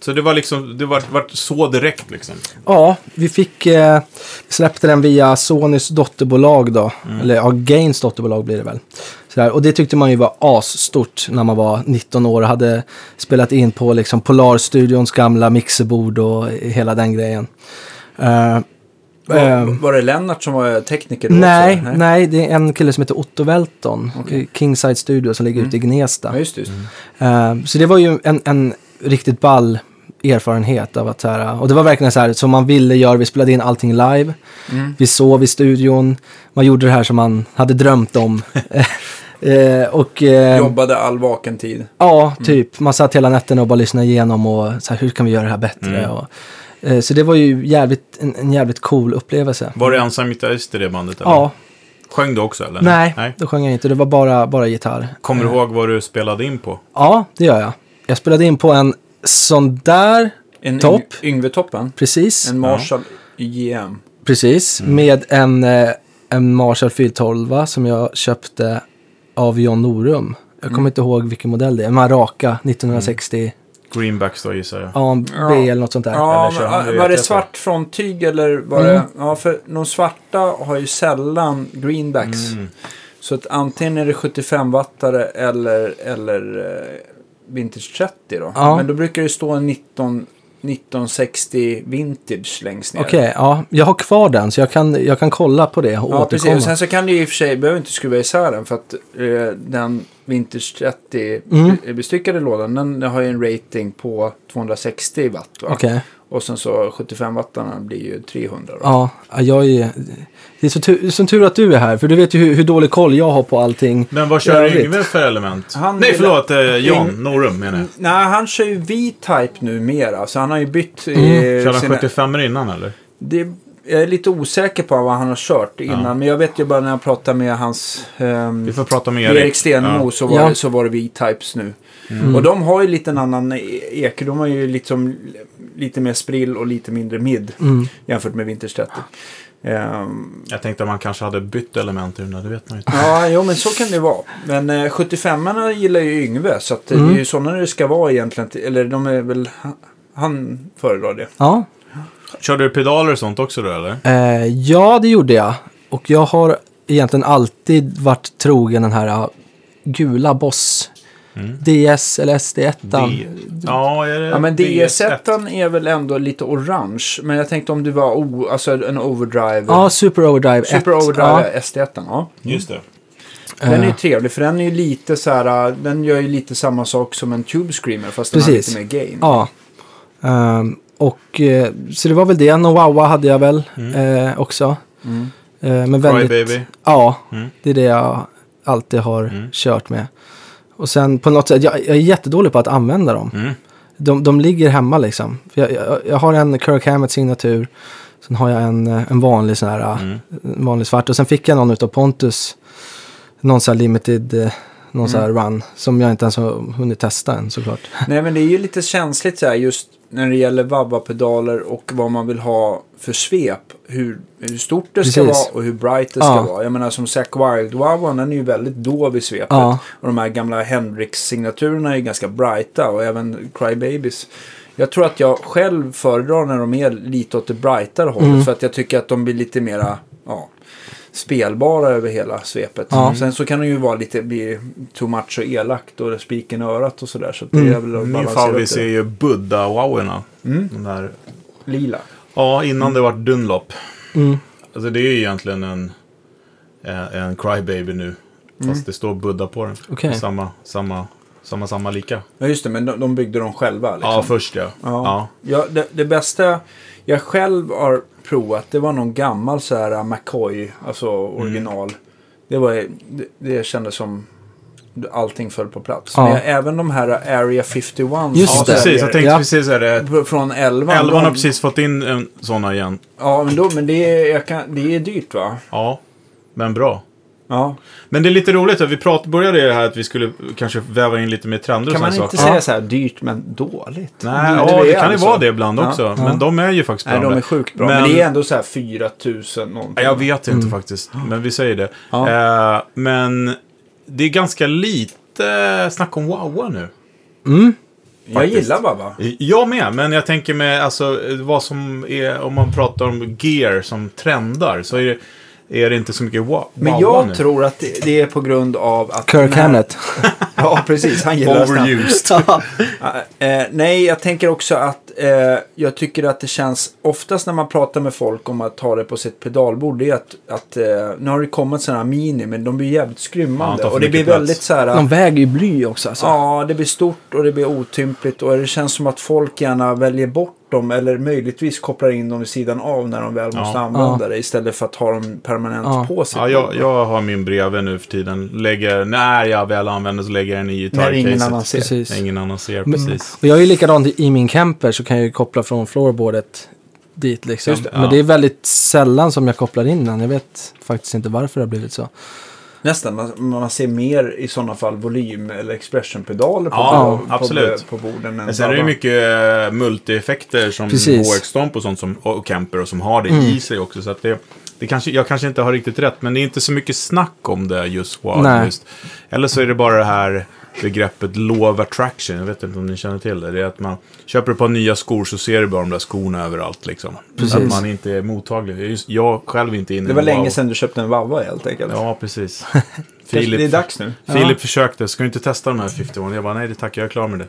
Så det var liksom, det var, var så direkt liksom? Ja, vi fick, eh, släppte den via Sonys dotterbolag då. Eller ja, Gains dotterbolag blir det väl. Sådär. Och det tyckte man ju var asstort när man var 19 år och hade spelat in på liksom Polarstudions gamla mixerbord och hela den grejen. Eh, var, var det Lennart som var tekniker då nej, också? nej, det är en kille som heter Otto Welton. Okej. Kingside Studio som ligger ute i Gnesta. Ja, just. Just. Eh, så det var ju en, en riktigt ball erfarenhet av att så här, och det var verkligen så här som man ville göra, vi spelade in allting live, Mm. vi sov i studion, man gjorde det här som man hade drömt om. (laughs) Eh, och eh, Jobbade all vaken tid. ja, typ, man satt hela nätterna och bara lyssnade igenom och så här, hur kan vi göra det här bättre? Mm. Och, eh, så det var ju jävligt, en, en jävligt cool upplevelse. Var du ensam gitarrist i det bandet? Eller? Ja, Sjöng du också eller? nej, nej. då sjöng jag inte, det var bara, bara gitarr. Kommer du Eh, ihåg vad du spelade in på? Ja, det gör jag. Jag spelade in på en sån där, En Topp. Yng- Yngve-toppen. precis. En Marshall JM. Precis, Mm. med en, eh, en Marshall 412 som jag köpte av John Norum. Jag kommer Mm. inte ihåg vilken modell det är. De här raka 1960 Greenbacks då gissar jag. A, B Ja. eller något sånt där. Ja, men, var det svart frontyg eller var Mm. det... Ja, för de svarta har ju sällan greenbacks. Mm. Så att antingen är det 75-wattare eller, eller eh, Vintage 30 då. Ja. Men då brukar det stå en 19, 1960 Vintage längst ner. Okej, ja. Jag har kvar den så jag kan, jag kan kolla på det och Ja, precis. återkomma. Och sen så kan du i och för sig, behöver inte skruva isär den för att eh, den Vintage 30 Mm. be- bestyckade lådan den har ju en rating på 260 watt. Va? Okej, Och sen så 75 wattarna blir ju 300. Då. ja, Jag är, det är så tur, som tur att du är här, för du vet ju hur, hur dålig koll jag har på allting. Men vad kör. Yngve för element? Han Nej, förlåt. Eh, John Yng- Norum menar jag. Nej, han kör ju V-Type numera. Så han har ju bytt. Mm. eh, Körde han sina- 75 innan eller? det, jag är lite osäker på vad han har kört innan. Ja. Men jag vet ju bara när jag pratade med hans... ehm, Vi får prata med Erik, Erik. Stenemo Ja. så, var Ja. det, så var det V-Types nu. Mm. Och de har ju lite en annan e- ek. De har ju liksom lite mer sprill och lite mindre mid Mm. jämfört med Vintage 30. Ehm, Jag tänkte att man kanske hade bytt element i den där, det vet man ju inte. ja, jo men så kan det vara. Men eh, 75 gillar ju Yngve. Så att, det Mm. är ju sådana det ska vara egentligen. Eller de är väl... Han föredrar det. Ja. Körde du pedaler och sånt också då eller? Eh, ja, det gjorde jag. Och jag har egentligen alltid varit trogen den här gula Boss DS eller SD1. D- Ja, är det Ja, men DS1? DS1 är väl ändå lite orange. Men jag tänkte om det var o, alltså en overdrive. Ja, Super Overdrive 1. Super overdrive SD1. Ja. Just det. Den är ju Eh. trevlig för den är ju lite så här. Den gör ju lite samma sak som en Tube Screamer fast den Precis. har lite mer gain. Ja. Ehm, och eh, så det var väl det. Nowawa hade jag väl eh, också. Mm. Eh, men väldigt, Crybaby. Ja, Mm. det är det jag alltid har Mm. kört med. Och sen på något sätt, jag, jag är jättedålig på att använda dem. Mm. De, de ligger hemma liksom. För jag, jag, jag har en Kirk Hammett signatur. Sen har jag en, eh, en vanlig sån här, Mm. en vanlig svart. Och sen fick jag någon utav Pontus. Någon sån här limited, eh, någon sån här run. Som jag inte ens har hunnit testa än såklart. Nej men det är ju lite känsligt så här just när det gäller vabba-pedaler och vad man vill ha för svep. Hur, hur stort det ska Precis. vara och hur bright det ska Ja. vara. Jag menar som Zack Wild Wawan den är ju väldigt dov i svepet. Ja. Och de här gamla Hendrix-signaturerna är ju ganska brighta och även Crybabies. Jag tror att jag själv föredrar när de är lite åt det brightare hållet. Mm. För att jag tycker att de blir lite mera spelbara över hela svepet. Ja. Sen så kan det ju vara lite, bli too much och elakt och spiken i örat och sådär. Så det Mm. är väl att Min favorit är ju Buddha-wowerna. Mm. De där. Lila. Ja, innan det var Dunlop. Mm. Alltså det är ju egentligen en, eh, en Crybaby nu. Fast det står Buddha på den. Okej. Samma, samma, samma, samma lika. Ja just det, men de, de byggde dem själva. Liksom. Ja, först ja. Ja. ja. Ja, det, det bästa jag själv har provat det var någon gammal så här McCoy, alltså original. Det, var, det, det kändes som allting föll på plats. Ja. Men jag, även de här Area 51 Just Ja, det. precis. Jag tänkte Ja. precis säga det. Från 11. Elvan har de- precis fått in en sådana igen. Ja, men, då, men det, är, jag kan, det är dyrt va? Ja, men bra. Ja. Men det är lite roligt, vi prat, började det här att vi skulle kanske väva in lite mer trender och Kan man sådana inte saker. säga så här dyrt men dåligt? Nej, Det- ja, det är kan ju vara det ibland Ja. också. Men de är ju faktiskt bra. Nej, de är sjukt bra. Men, Men- det är ändå så här 4000 någonting. Nej, Jag vet inte Mm. faktiskt, men vi säger det. Eh, men det är ganska lite snack om Wowa nu. Mm. jag gillar Baba. Jag med, men jag tänker med alltså, vad som är, om man pratar om gear som trendar, så är det, är det inte så mycket wa- Men jag nu. tror att det, det är på grund av att... Kirk Hammett. (laughs) Ja, precis. Han gillar. Overused. (laughs) Eh, nej, jag tänker också att eh, jag tycker att det känns oftast när man pratar med folk om att ta det på sitt pedalbord. Det är att, att eh, nu har det kommit sådana här mini, men de blir jävligt Ja, skrymmande. för och det blir plats. väldigt så här. De väger ju bly också alltså. Ja, det blir stort och det blir otympligt och det känns som att folk gärna väljer bort dem eller möjligtvis kopplar in dem vid sidan av när de väl Ja. måste använda det istället för att ha dem permanent Ja. på sitt Ja, jag, jag har min bredvid nu för tiden. Lägger, när jag väl använder så lägger jag den i När ingen gitarrcaset. annan ser. Precis. När ingen annan ser, Men- precis. Och jag är ju likadant i min camper så kan jag ju koppla från floorboardet dit liksom. Just det, Men ja. det är väldigt sällan som jag kopplar in den. Jag vet faktiskt inte varför det har blivit så. Nästan, man, man ser mer i sådana fall volym eller expression-pedaler på, Ja, på, absolut. på, på borden. Än sen är det mycket eh, multi-effekter som. HX-stomp och sånt som, och Camper och som har det Mm. i sig också. Så att det, det kanske, jag kanske inte har riktigt rätt, men det är inte så mycket snack om det just wow. Nej. Just. Eller så är det bara det här begreppet law of attraction. Jag vet inte om ni känner till det. Det är att man köper ett par nya skor så ser du bara de där skorna överallt. Liksom. Precis. Att man inte är mottaglig. Jag själv är inte inne Det var länge wow. sedan du köpte en Vavva helt enkelt. Ja, precis. (laughs) Filip, det är dags nu. Filip försökte, ska du inte testa de här 51? Jag bara, nej det tackar jag är klar med det.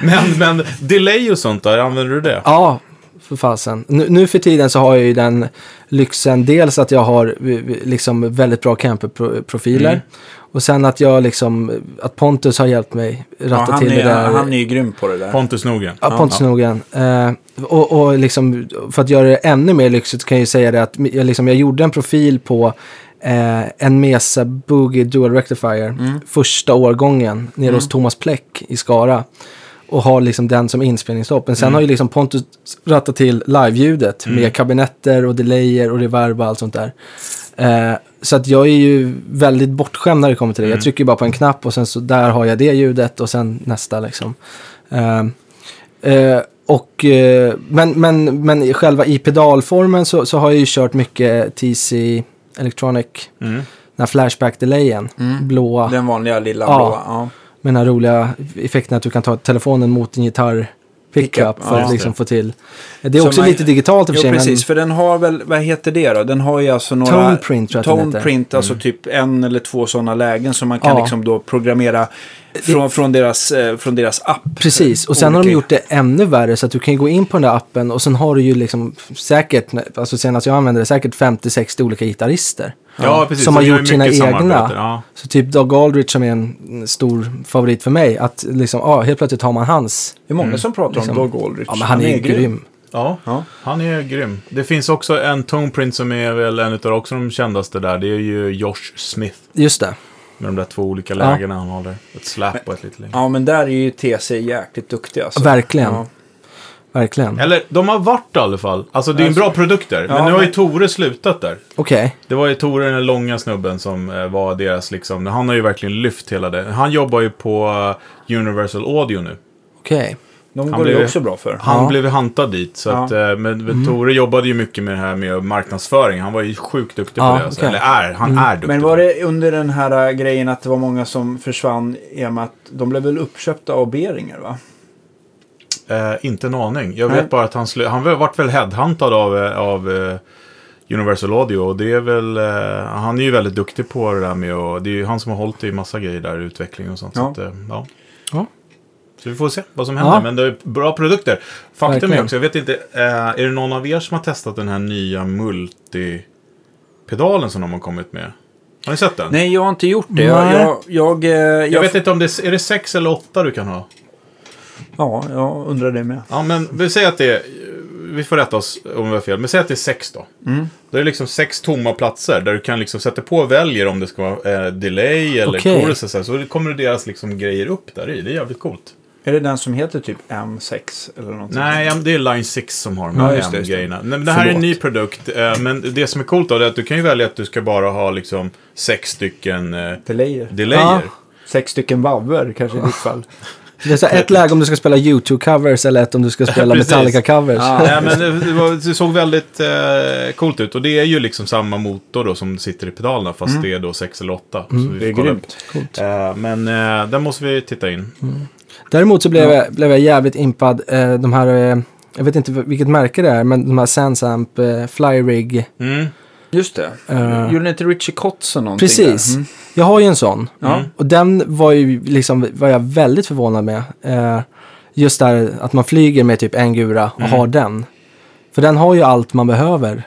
(laughs) men, men delay och sånt där, använder du det? Ja, för fasen. Nu, nu för tiden så har jag ju den lyxen. Dels att jag har liksom väldigt bra camperprofiler. Mm. Och sen att jag liksom, att Pontus har hjälpt mig ratta Ja, till det är, där. han är ju grym på det där. Pontus Nogren. Ja, Pontus Nogren. Eh, och, och liksom, för att göra det ännu mer lyxigt kan jag ju säga det att jag, liksom, jag gjorde en profil på eh, en Mesa Boogie Dual Rectifier Mm. första årgången nere hos Thomas Pleck i Skara. Och har liksom den som inspelningsstopp. Men sen Mm. har ju liksom Pontus rattat till live-ljudet med kabinetter och delayer och reverb och allt sånt där. Eh, så att jag är ju väldigt bortskämd när det kommer till det. Jag trycker bara på en knapp och sen så där har jag det ljudet och sen nästa liksom. Eh, Eh, och, eh, men, men, men själva i pedalformen så, så har jag ju kört mycket TC Electronic, Mm. den här flashback-delayen, blåa, Den vanliga lilla Ja. blåa. Ja. med den här roliga effekten att du kan ta telefonen mot din gitarr pickup Pickup, för ja. att liksom få till. Det är Så också man- lite digitalt i och för Jo, sig. precis. För den har väl, vad heter det då? Den har ju alltså några... Tone print tror jag att den Tone heter. print, alltså typ en eller två sådana lägen som man kan Ja. liksom då programmera från, från, deras, eh, från deras app. Precis, och sen har de Olika- gjort det ännu värre så att du kan gå in på den där appen och sen har du ju liksom säkert, alltså senast jag använde det, säkert 50-60 olika gitarrister. Ja, precis. Som har är gjort sina egna. Ja. Så typ Doug Aldrich som är en stor favorit för mig, att liksom, ja, helt plötsligt har man hans. Det är många som pratar Liksom. om Doug Aldrich. Ja, men han är ju grym. Ja, Ja. han är grym. Det finns också en Toneprint som är väl en av också de kändaste där. Det är ju Josh Smith. Just det. Med de där två olika Ja. lägena han håller. Ett slap och ett lite längre. Ja, men där är ju TC jäkligt duktiga. Alltså. Verkligen. Ja. Verkligen. Eller, de har varit i alla fall. Alltså det är en bra produkter. Men Ja, nu har ju men- Tore slutat där. Okej. Det var ju Tore, den långa snubben, som eh, var deras liksom... Han har ju verkligen lyft hela det. Han jobbar ju på eh, Universal Audio nu. Okej. De Han går blev- också bra för. Han Ja. blev hantad dit. Så Ja. att, eh, men, men Tore jobbade ju mycket med det här med marknadsföring. Han var ju sjukt duktig Ja, på det. Alltså. okej. Eller är, han är duktig Men var det under den här grejen att det var många som försvann i och med att de blev väl uppköpta av Beringer va? Eh, inte en aning. Jag Nej. vet bara att han, han var- vart väl headhuntad av, eh, av eh, Universal Audio. Och det är väl, eh, han är ju väldigt duktig på det där med och det är ju han som har hållit i massa grejer där, utveckling och sånt. Ja. Så, att, eh, ja. Ja. så vi får se vad som händer. Men det är bra produkter. Faktum är Verkligen. också, jag vet inte, eh, är det någon av er som har testat den här nya multipedalen som de har kommit med? Har ni sett den? Nej, jag har inte gjort det. Jag, Nej. jag, jag, Jag vet inte om det är, är det sex eller åtta du kan ha? Ja, jag undrar det med. Ja, men vi säger att det är, vi får rätta oss om vi har fel, men säg att det är sex då. Då är det liksom sex tomma platser där du kan liksom sätta på och väljer om det ska vara eh, delay eller Okej. chorus och så, här. så kommer deras liksom grejer upp där i. Det är jävligt coolt. Är det den som heter typ M6 eller något Nej, ja, det är Line 6 som har de Ja, här det, just det. Det här är en Förlåt. ny produkt, eh, men det som är coolt då är att du kan ju välja att du ska bara ha liksom sex stycken eh, Delayer. delayer. Ja. Sex stycken vavver kanske i ditt (laughs) fall. Det är så ett läge om du ska spela YouTube-covers eller ett om du ska spela. Metallica-covers. Ja. Men (laughs) det, det, var, det såg väldigt eh, coolt ut. Och det är ju liksom samma motor då som sitter i pedalerna. Fast det är då 6 eller 8. Så vi Mm. Det är grymt. Coolt. Eh, men eh, där måste vi titta in. Däremot så blev, jag, blev jag jävligt impad. Eh, de här, eh, jag vet inte vilket märke det är, men de här Sansamp eh, Flyrig. Mm. Just det. Eh. Gjorde inte Richie Kotzen någonting Precis. Mm. Jag har ju en sån. Ja. Och den var ju liksom, var jag väldigt förvånad med. Eh, just där att man flyger med typ en gura och har den. För den har ju allt man behöver.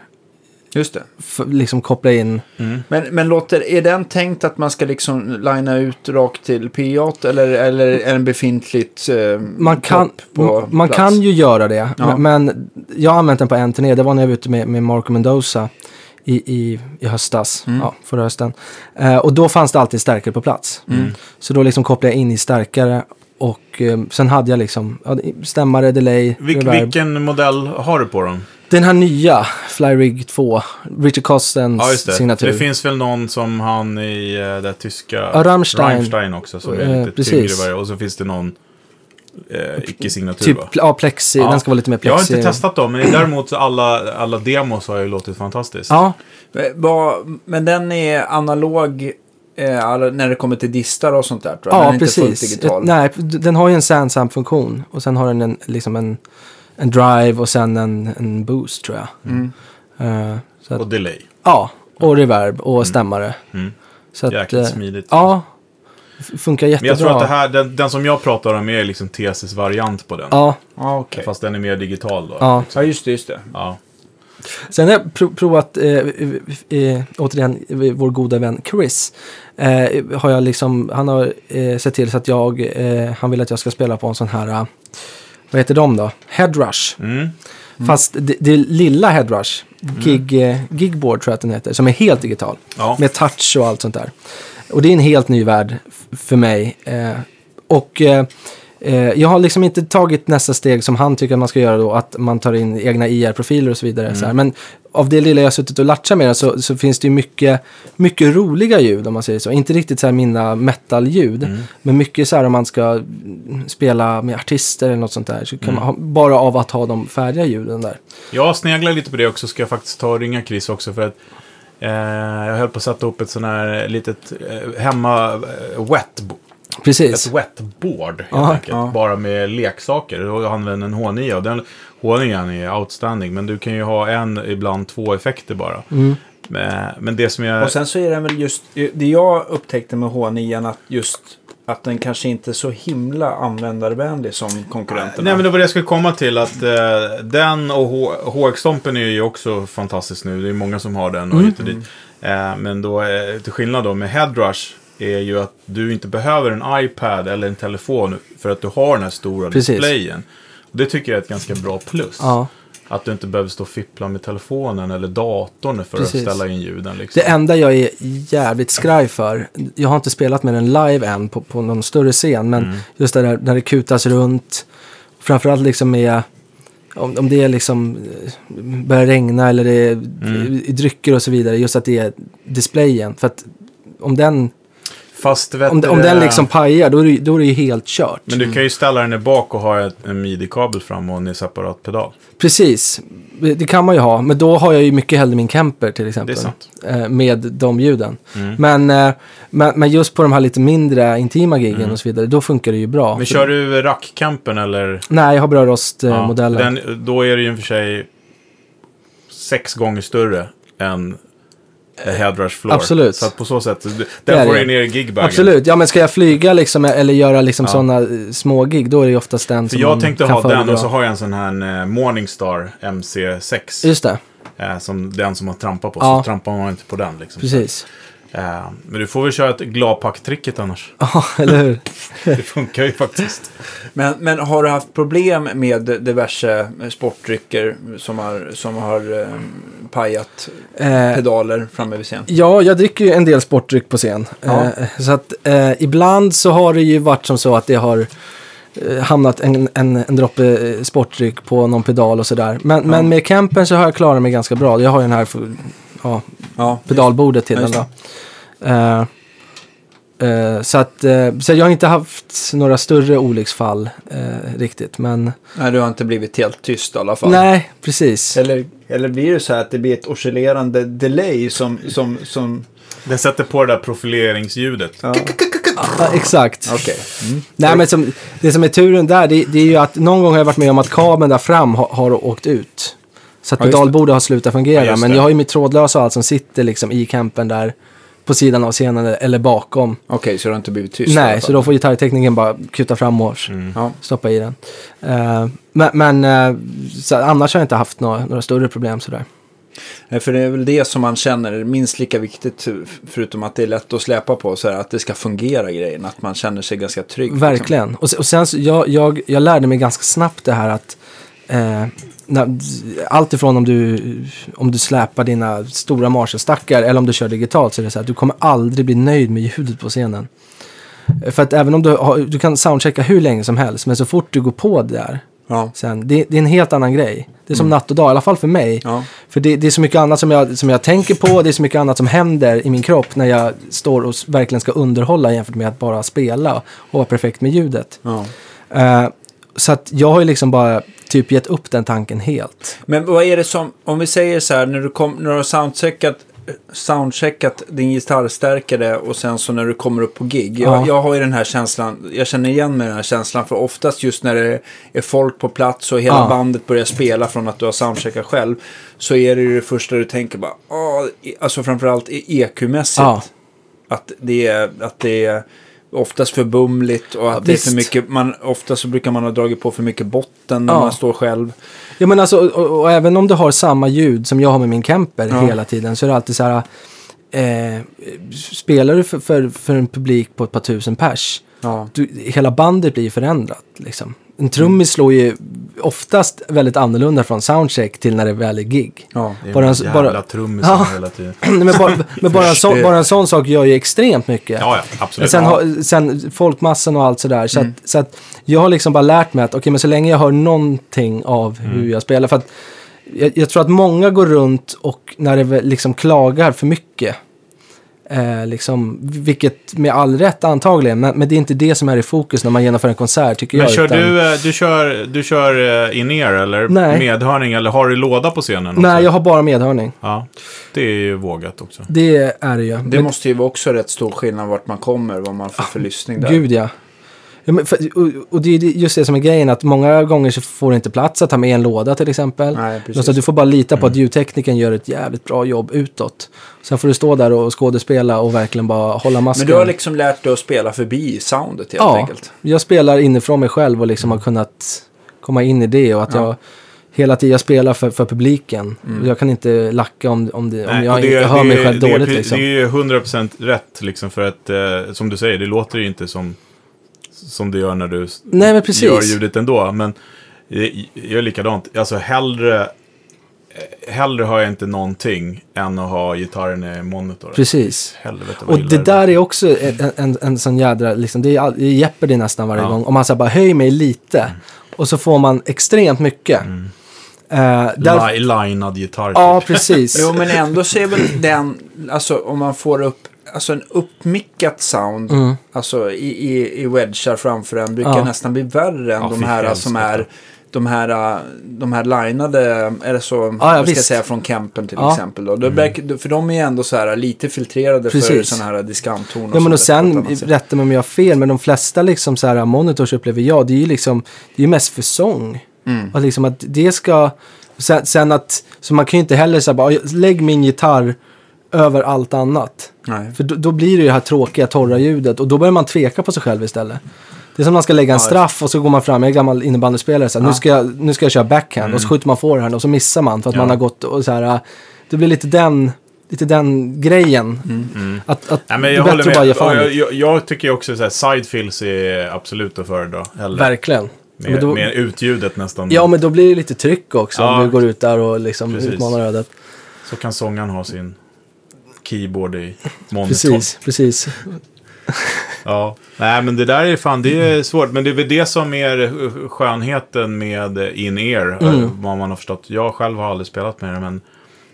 Just det. För, liksom koppla in. Men, men låter, är den tänkt att man ska liksom linea ut rakt till PA eller, eller är den befintligt eh, Man kan, på man plats? kan ju göra det. Ja. Men, men jag har använt den på en turné. Det var när jag var ute med, med Marco Mendoza i, i, i höstas. Mm. Ja, förra hösten. Eh, och då fanns det alltid stärkare på plats. Mm. Så då liksom kopplade jag in i stärkare. Och eh, sen hade jag liksom ja, stämmare, delay, Vil- reverb. vilken modell har du på dem? Den här nya, Flyrig 2, Richard Costens Ja, just det. signatur. Det finns väl någon som han i uh, det tyska... Ja, Rammstein. Rammstein också, som är Eh, lite precis. tyngre. varje- Och så finns det någon eh, icke-signatur, Typ, va? ja, plexi. Ja. Den ska vara lite mer Jag har plexi. inte testat dem, men däremot så alla, alla demos har ju låtit fantastiskt. Ja, Eh, Men den är analog eh, när det kommer till distar och sånt där tror jag. den ja är inte fullt precis. digital. Ett, nej, den har ju en Sansamp-funktion. Och sen har den en, liksom en, en drive och sen en, en boost tror jag. Mm. Så att, Och delay. ja, och reverb och stämmare. Mm. Så att, Jäkligt eh, smidigt. Ja, funkar Men jättebra. jag tror att det här, den, den som jag pratar om är liksom TSs variant på den. Ja, Ja, okej. Fast den är mer digital då. ja. Ja, just det, just det. Ja. Sen har jag pro- provat, eh, eh, återigen, eh, vår goda vän Chris. Eh, har jag liksom, han har eh, sett till så att jag, eh, han vill att jag ska spela på en sån här, eh, vad heter de då? Headrush. Mm. Fast det, det lilla Headrush, gig, eh, Gigboard tror jag att den heter, som är helt digital. Ja. Med touch och allt sånt där. Och det är en helt ny värld för mig. Eh, och eh, eh, jag har liksom inte tagit nästa steg som han tycker att man ska göra då, att man tar in egna IR-profiler och så vidare. Så här. Men av det lilla jag har suttit och latchat med så, så finns det ju mycket, mycket roliga ljud om man säger så. Inte riktigt så här mina metal-ljud, men mycket så här om man ska mm, spela med artister eller något sånt där. Så kan man ha, bara av att ha de färdiga ljuden där. Jag sneglar lite på det också, ska jag faktiskt ta och ringa Chris också för att jag höll på att sätta upp ett sån här litet eh, hemma eh, wet Precis. ett wetboard helt Ja, enkelt. ja. Bara med leksaker. Du använder en H9 och den H9 är outstanding. Men du kan ju ha en, ibland två effekter bara. Mm. Men, men det som jag... Och sen så är den väl just, det jag upptäckte med H9 att just att den kanske inte är så himla användarvänlig som konkurrenterna. Nej men det var det jag skulle komma till. Att eh, den och HX-stompen är ju också fantastisk nu. Det är många som har den och hit och dit. Eh, men då, eh, till skillnad då med Headrush är ju att du inte behöver en iPad eller en telefon för att du har den här stora Precis. displayen. Och det tycker jag är ett ganska bra plus. Ja. Att du inte behöver stå och fippla med telefonen eller datorn för Precis. att ställa in ljuden. Liksom. Det enda jag är jävligt skraj för, jag har inte spelat med den live än på, på någon större scen, men Mm. just det där när det kutas runt, framförallt liksom med, om, om det är liksom eh, börjar regna eller det är Mm. drycker och så vidare, just att det är displayen. För att om den, Fast vet om, du om den liksom pajar, då är, det, då är det ju helt kört. Men du kan ju ställa den i bak och ha ett, en midi-kabel fram och en separat pedal. Precis, det kan man ju ha, men då har jag ju mycket hellre min Kemper till exempel. Det är sant. eh, Med de ljuden. Mm. Men, eh, men, men just på de här lite mindre intima giggen och så vidare, då funkar det ju bra. Mm. Men kör du rackcampen eller? Nej, jag har bra Ja, den, då är det ju i och för sig sex gånger större än Headrush Floor. absolut. Så att på så sätt, Det den är får du ner gigbagen. Absolut, ja men ska jag flyga liksom eller göra liksom Ja. sådana eh, små gig då är det ju oftast den För som jag tänkte ha den och så har jag en sån här eh, Morningstar MC6. Just det, Eh, som den som man trampar på. Ja. Så trampar man inte på den liksom. precis. Eh, men du får väl köra ett gladpack-tricket annars. (laughs) Ja, eller hur? (laughs) Det funkar ju faktiskt. Men, men har du haft problem med diverse sportdrycker som har, som har eh, pajat Eh, pedaler framme vid scen? Ja, jag dricker ju en del sportdryck på scen. Ja. Eh, så att eh, ibland så har det ju varit som så att det har eh, hamnat en, en, en droppe sportdryck på någon pedal och sådär. Men, men med campen så har jag klarat mig ganska bra. Jag har ju den här för, ja, Ja, pedalbordet till Ja, den då. Eh, så att eh, så jag har inte haft några större olycksfall eh, riktigt. Men Nej, du har inte blivit helt tyst i alla fall. nej, precis. Eller, eller blir det så här att det blir ett oscillerande delay som... som, som... Den sätter på det där profileringsljudet. Ja, Ja, exakt. okej. Nej, men som, det som är turen där, det, det är ju att någon gång har jag varit med om att kabeln där fram har, har åkt ut. Så att Ja, det. pedalbordet har slutat fungera. Ja, men det. jag har ju mitt trådlösa och allt som sitter liksom i campen där på sidan av scenen eller bakom. Okej, så du har inte blivit tyst Nej, så då får gitarrtekniken bara kuta fram och Mm. Stoppa i den. Eh, men men eh, så annars har jag inte haft några, några större problem sådär. Nej, För det är väl det som man känner är minst lika viktigt, förutom att det är lätt att släpa på, så här, att det ska fungera grejen. Att man känner sig ganska trygg. liksom. Verkligen. Och, se- och sen så, jag, jag, jag lärde mig ganska snabbt det här att eh, allt ifrån om du, om du släpar dina stora Marshall-stackar eller om du kör digitalt så är det så här att du kommer aldrig bli nöjd med ljudet på scenen. För att även om du, har, du kan soundchecka hur länge som helst, men så fort du går på det där, Ja. sen, det, det är en helt annan grej. Det är som natt och dag, i alla fall för mig. Ja. För det, det är så mycket annat som jag, som jag tänker på, det är så mycket annat som händer i min kropp när jag står och verkligen ska underhålla jämfört med att bara spela och vara perfekt med ljudet. Ja. Eh, så att jag har ju liksom bara typ gett upp den tanken helt. Men vad är det som, om vi säger så här, när du, kom, när du har soundcheckat, soundcheckat din gitarrstärkare och sen så när du kommer upp på gig. Jag, Ja. jag har ju den här känslan, jag känner igen mig den här känslan för oftast just när det är folk på plats och hela Ja. bandet börjar spela från att du har soundcheckat själv. Så är det ju det första du tänker bara, åh, alltså framförallt EQ-mässigt. Ja. Att det är, att det är oftast för bumligt och att Ja, det är för mycket, man, ofta så brukar man ha dragit på för mycket botten när Ja. man står själv. Ja men alltså, och, och, även om du har samma ljud som jag har med min Kemper Ja. hela tiden så är det alltid så här. Eh, spelar du för, för, för en publik på ett par tusen pers, du, hela bandet blir förändrat. Liksom. En trummis slår ju oftast väldigt annorlunda från soundcheck till när det väl är gig. Ja. Det är Bara en jävla bara- trummisen Ja. hela tiden. (clears throat) Men bara, men bara, en sån, Förstår. bara en sån sak gör ju extremt mycket. Ja, ja, absolut. Sen, ja. sen folkmassan och allt sådär. Så, Mm. att, så att jag har liksom bara lärt mig att okej, men så länge jag hör någonting av hur Mm. jag spelar. För att jag, jag tror att många går runt och när det liksom klagar för mycket. Eh, liksom, vilket med all rätt antagligen, men, men det är inte det som är i fokus när man genomför en konsert tycker Men jag. kör utan- du, eh, du kör, du kör eh, in-ear eller Nej. medhörning eller har du låda på scenen också? Nej, jag har bara medhörning. Ja, det är ju vågat också. Det är det ju. Det Men- måste ju vara också rätt stor skillnad vart man kommer, vad man får för lyssning där. Gud ja. Ja men för, och, och det är ju just det som är grejen, att många gånger så får du inte plats att ha med en låda till exempel. Nej, precis. Så du får bara lita på att ljudtekniken gör ett jävligt bra jobb utåt. Sen får du stå där och skådespela och verkligen bara hålla masken. Men du har liksom lärt dig att spela förbi soundet helt ja, enkelt. jag spelar inifrån mig själv och liksom har kunnat komma in i det och att Ja. jag hela tiden jag spelar för, för publiken. Jag kan inte lacka om, om, det, om Nej, jag det- inte hör mig det- själv det är dåligt. pre- liksom. Det är ju 100% rätt liksom för att, eh, som du säger, det låter ju inte som, som det gör när du Nej, men precis. gör ljudet ändå. Men jag är likadant. Alltså hellre, eh, hellre har jag inte någonting än att ha gitarren i monitor. Precis. Helvete Och det där är också en, en, en sån jädra, liksom, det är det Jeopardy nästan varje Ja. gång. Om man säger bara höj mig lite. Och så får man extremt mycket. Mm. Eh, där, Li- Linad gitarr. ja, typ. precis. (laughs) Jo, men ändå så är väl den, alltså om man får upp, alltså en uppmickat sound, Mm. alltså i, i, i wedgar framför en, brukar Ja. nästan bli värre än Ja, de här som är, de här, de här linade, eller så, ja, vad ska jag säga, från Kempen till Ja. exempel. Då. Mm. För de är ju ändå så här lite filtrerade för Precis. sådana här diskanttoner. Ja, men och sen, rätta mig om jag har fel, men de flesta liksom så här monitors upplever jag, det är ju liksom, det är mest för sång. Mm. Och liksom att det ska, sen, sen att, så man kan ju inte heller säga bara, lägg min gitarr över allt annat. Nej. För då, då blir det ju det här tråkiga, torra ljudet och då börjar man tveka på sig själv istället. Det är som man ska lägga en straff och så går man fram, jag är gammal innebandyspelare, så här, nu, Ja. ska jag, nu ska jag köra backhand och så skjuter man forehand och så missar man för att Ja. man har gått och så här, äh, det blir lite den, lite den grejen. Mm. Att, att Nej, men det är jag bättre att bara ge fan jag, jag, jag tycker också att sidefills är absolut att föredra. Verkligen. Med, Men då- med utljudet nästan. Ja, men då blir det lite tryck också Ja. om du går ut där och liksom Precis. utmanar ödet. Så kan sångaren ha sin keyboard i monitorn. Precis, precis. Ja. Nej, men det där är fan, det är svårt. Men det är väl det som är skönheten med in-ear. Mm. eh, Vad man har förstått. Jag själv har aldrig spelat med det, men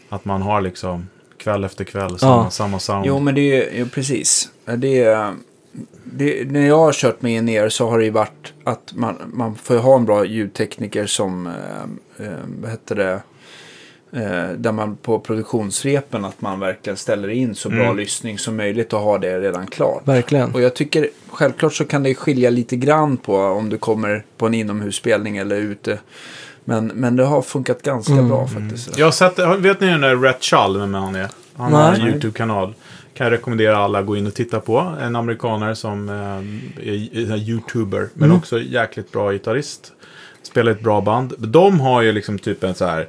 att man har liksom kväll efter kväll samma, Ja. samma sound. Jo, men det är ju precis. Det är, det, när jag har kört med ner så har det ju varit att man, man får ju ha en bra ljudtekniker som, eh, eh, vad heter det, eh, där man på produktionsrepen att man verkligen ställer in så bra Mm. lyssning som möjligt och har det redan klart. Verkligen. Och jag tycker självklart så kan det skilja lite grann på om du kommer på en inomhusspelning eller ute. Men, men det har funkat ganska Mm. bra faktiskt. Jag har sett, vet ni den där Rhett Chull, vem han är? Han har en. YouTube-kanal. Kan jag rekommendera alla att gå in och titta på. En amerikanare som eh, är är YouTuber, men Mm. också jäkligt bra gitarrist. Spelar ett bra band. De har ju liksom typ en så här,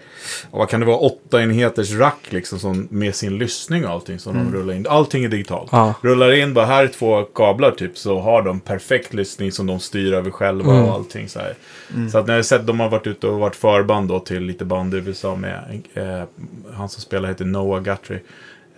vad kan det vara, åtta enheters rack liksom som, med sin lyssning och allting som de rullar in. Allting är digitalt. Mm. Ja. Rullar in bara här är två kablar typ så har de perfekt lyssning som de styr över själva Mm. och allting så här. Så att när jag sett, de har varit ute och varit förband då till lite band i USA med, eh, han som spelar heter Noah Guthrie.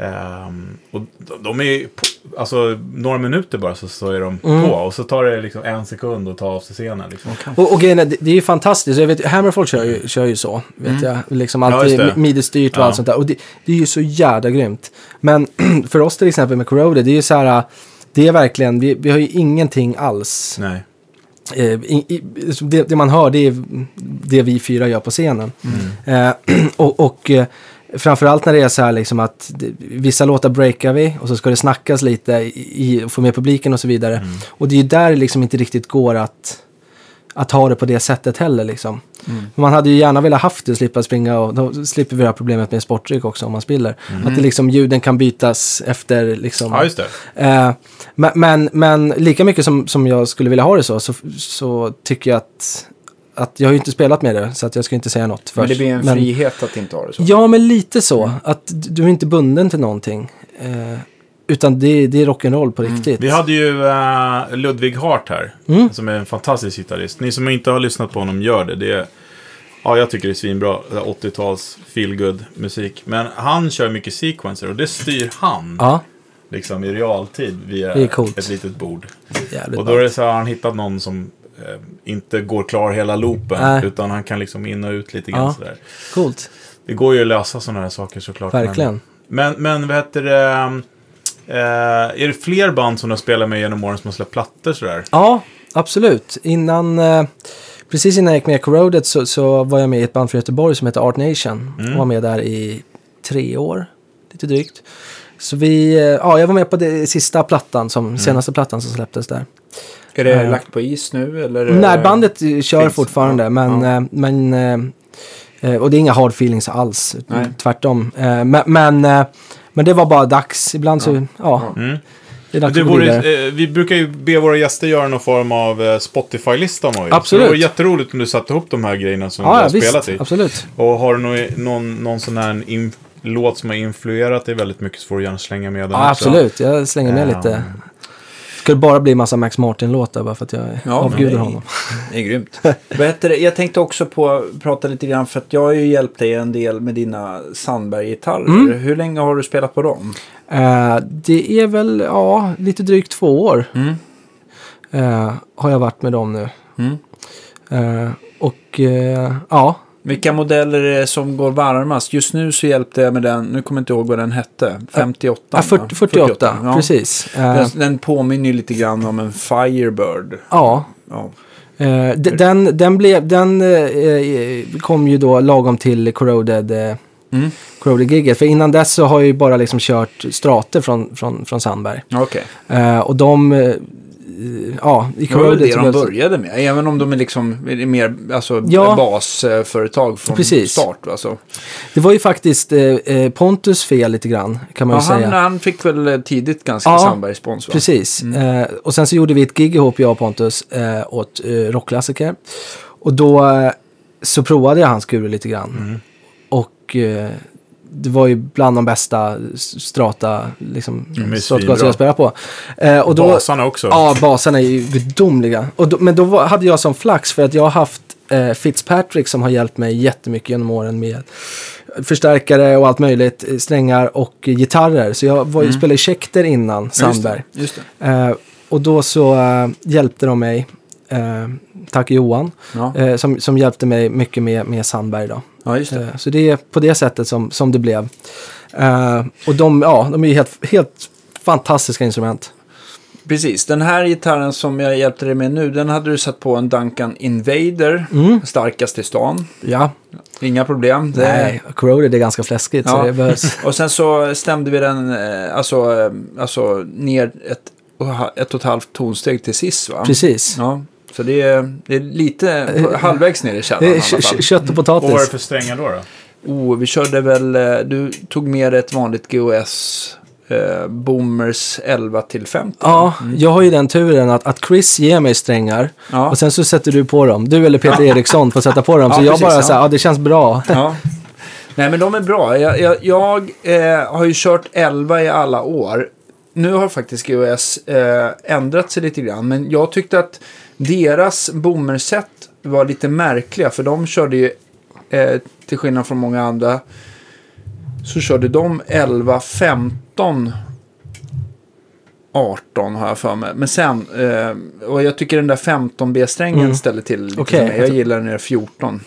Ehm, och de- är på, alltså några minuter bara så, så är de Mm. på och så tar det liksom en sekund att ta av sig scenen. Liksom. Och, och grejen är, det, det är ju fantastiskt. Jag vet, Hammerfall kör ju, kör ju så. Vet jag. Liksom Mm. Ja, alltid just det. midi-styrt och Ja. allt sånt där. Och det, det är ju så jävla grymt. Men (clears throat) för oss till exempel med Corroded, det är ju så här. Det är verkligen, vi, vi har ju ingenting alls. Nej. Eh, i, i, det, det man hör, det är det vi fyra gör på scenen. Eh, (clears throat) och och eh, framförallt när det är så här liksom att vissa låtar breakar vi och så ska det snackas lite i, få med publiken och så vidare. Och det är ju där det liksom inte riktigt går att, att ha det på det sättet heller liksom. Man hade ju gärna velat haft det och slippa springa och då slipper vi det här problemet med sportdryck också om man spiller. Att det liksom ljuden kan bytas efter liksom. Ja, just det. Eh, men, men, men lika mycket som, som jag skulle vilja ha det så, så, så tycker jag att, att jag har ju inte spelat med det så att jag ska inte säga något först. Men det blir en Men- frihet att inte ha det så. Ja, men lite så. Att du är inte bunden till någonting. Eh, utan det, det är rock'n'roll på riktigt. Vi hade ju eh, Ludvig Hart här, Mm. som är en fantastisk gitarrist. Ni som inte har lyssnat på honom, gör det. det är, ja, jag tycker det är svinbra, det här 80-tals feelgood musik. Men han kör mycket sequencer och det styr han Ja, liksom i realtid via ett litet bord. Och då är det så har han hittat någon som inte går klar hela loopen, Nej. utan han kan liksom in och ut lite grann Ja. sådär. Coolt. Det går ju att lösa sådana här saker såklart. Verkligen. Men, men, men vad heter det? Eh, är det fler band som du har spelat med genom åren som har släppt plattor sådär? Ja, absolut. Innan, eh, precis innan jag gick med i Corroded så, så var jag med i ett band från Göteborg som heter Art Nation. Mm. Och var med där i tre år, lite drygt. Så vi, eh, ja, jag var med på det sista plattan, som, Mm. senaste plattan som släpptes där. Är det Eh. lagt på is nu eller? Nej, bandet kör finns. fortfarande, Ja, men, ja. eh, men eh, och det är inga hard feelings alls, Nej. tvärtom. Eh, Men, men, men det var bara dags. Ibland så, ja, Mm. det är dags Det att gå vore, vidare. eh, vi brukar ju be våra gäster göra någon form av Spotify-lista om. Absolut. Det vore jätteroligt om du satte ihop de här grejerna som Ja, du ja har spelat visst, i. absolut. Och har du någon, någon, någon sån här låt som har influerat dig väldigt mycket så får du gärna slänga med den Ja, också. absolut. Jag slänger med Ja. lite. Ska det bara bli massa Max Martin-låtar bara för att jag Ja, avgudar honom. Det är grymt. Jag tänkte också på prata lite grann för att jag har ju hjälpt dig en del med dina Sandberg-gitarrer. Mm. Hur länge har du spelat på dem? Eh, det är väl, ja, lite drygt två år Mm. eh, har jag varit med dem nu. Mm. Eh, och ja, Vilka modeller är det som går varmast? Just nu så hjälpte jag med den, nu kommer jag inte ihåg vad den hette. 58? ja, 40, 48, ja. precis. Eh, Den, den påminner lite grann om en Firebird. ja, Ja. Eh, den, den, blev, den eh, kom ju då lagom till Corroded, Mm. Corroded-giget. För innan dess så har jag ju bara liksom kört strater från, från, från Sandberg. Okej. Eh, och de, ja, i Det var väl det de började med. Även om de är liksom är mer alltså, Ja. basföretag från Precis. start. Alltså. Det var ju faktiskt eh, eh, Pontus fel lite grann, kan man Ja, ju han, säga. han fick väl eh, tidigt ganska Ja, Sandberg-spons va? Precis. Mm. Eh, och sen så gjorde vi ett gig ihop, jag och Pontus, eh, åt eh, rockklassiker. Och då eh, så provade jag hans kurer lite grann. Mm. Och eh, det var ju bland de bästa strata liksom, svinbra. jag spelat på. Eh, och då, Basarna också. Ja, basarna är ju gudomliga. Och då, men då var, hade jag som flax för att jag har haft eh, Fitzpatrick som har hjälpt mig jättemycket genom åren med förstärkare och allt möjligt, eh, strängar och gitarrer. Så jag var, Mm. spelade Schecter innan Just Sandberg. det, Just det. Eh, och då så eh, hjälpte de mig, eh, tack Johan, Ja. eh, som, som hjälpte mig mycket med, med Sandberg då. Ja, just det. Eh, så det är på det sättet som, som det blev. Eh, och de, ja, de är helt, helt fantastiska instrument. Precis. Den här gitarren som jag hjälpte dig med nu, den hade du satt på en Duncan Invader. Mm. Starkast i stan. Ja, Inga problem. Det- nej, Corroded är ganska fläskigt så Ja. det behövs. (laughs) Och sen så stämde vi den eh, alltså, alltså ner ett, ett och ett halvt tonsteg till sis va? Precis. Ja, så det är, det är lite på, halvvägs ner i källaren i alla kö- fall. kö- kött och Vad var det potatis. för strängar då? då? Oh, vi körde väl, eh, du tog med ett vanligt GOS eh, Boomers 11 till 50. Ja, jag har ju den turen att, att Chris ger mig strängar Ja. och sen så sätter du på dem. Du eller Peter Eriksson får sätta på dem. Så Ja, jag precis, bara ja. så här, ja det känns bra. Ja. Nej men de är bra. Jag, jag, jag eh, har ju kört 11 i alla år. Nu har faktiskt GOS eh, ändrat sig lite grann. Men jag tyckte att deras bommerset var lite märkliga. För de körde ju, eh, till skillnad från många andra, så körde de 11, 15, 18 har jag för mig. Men sen, eh, och jag tycker den där 15B-strängen Mm. ställer till lite Okej. för mig. Jag gillar den där 14.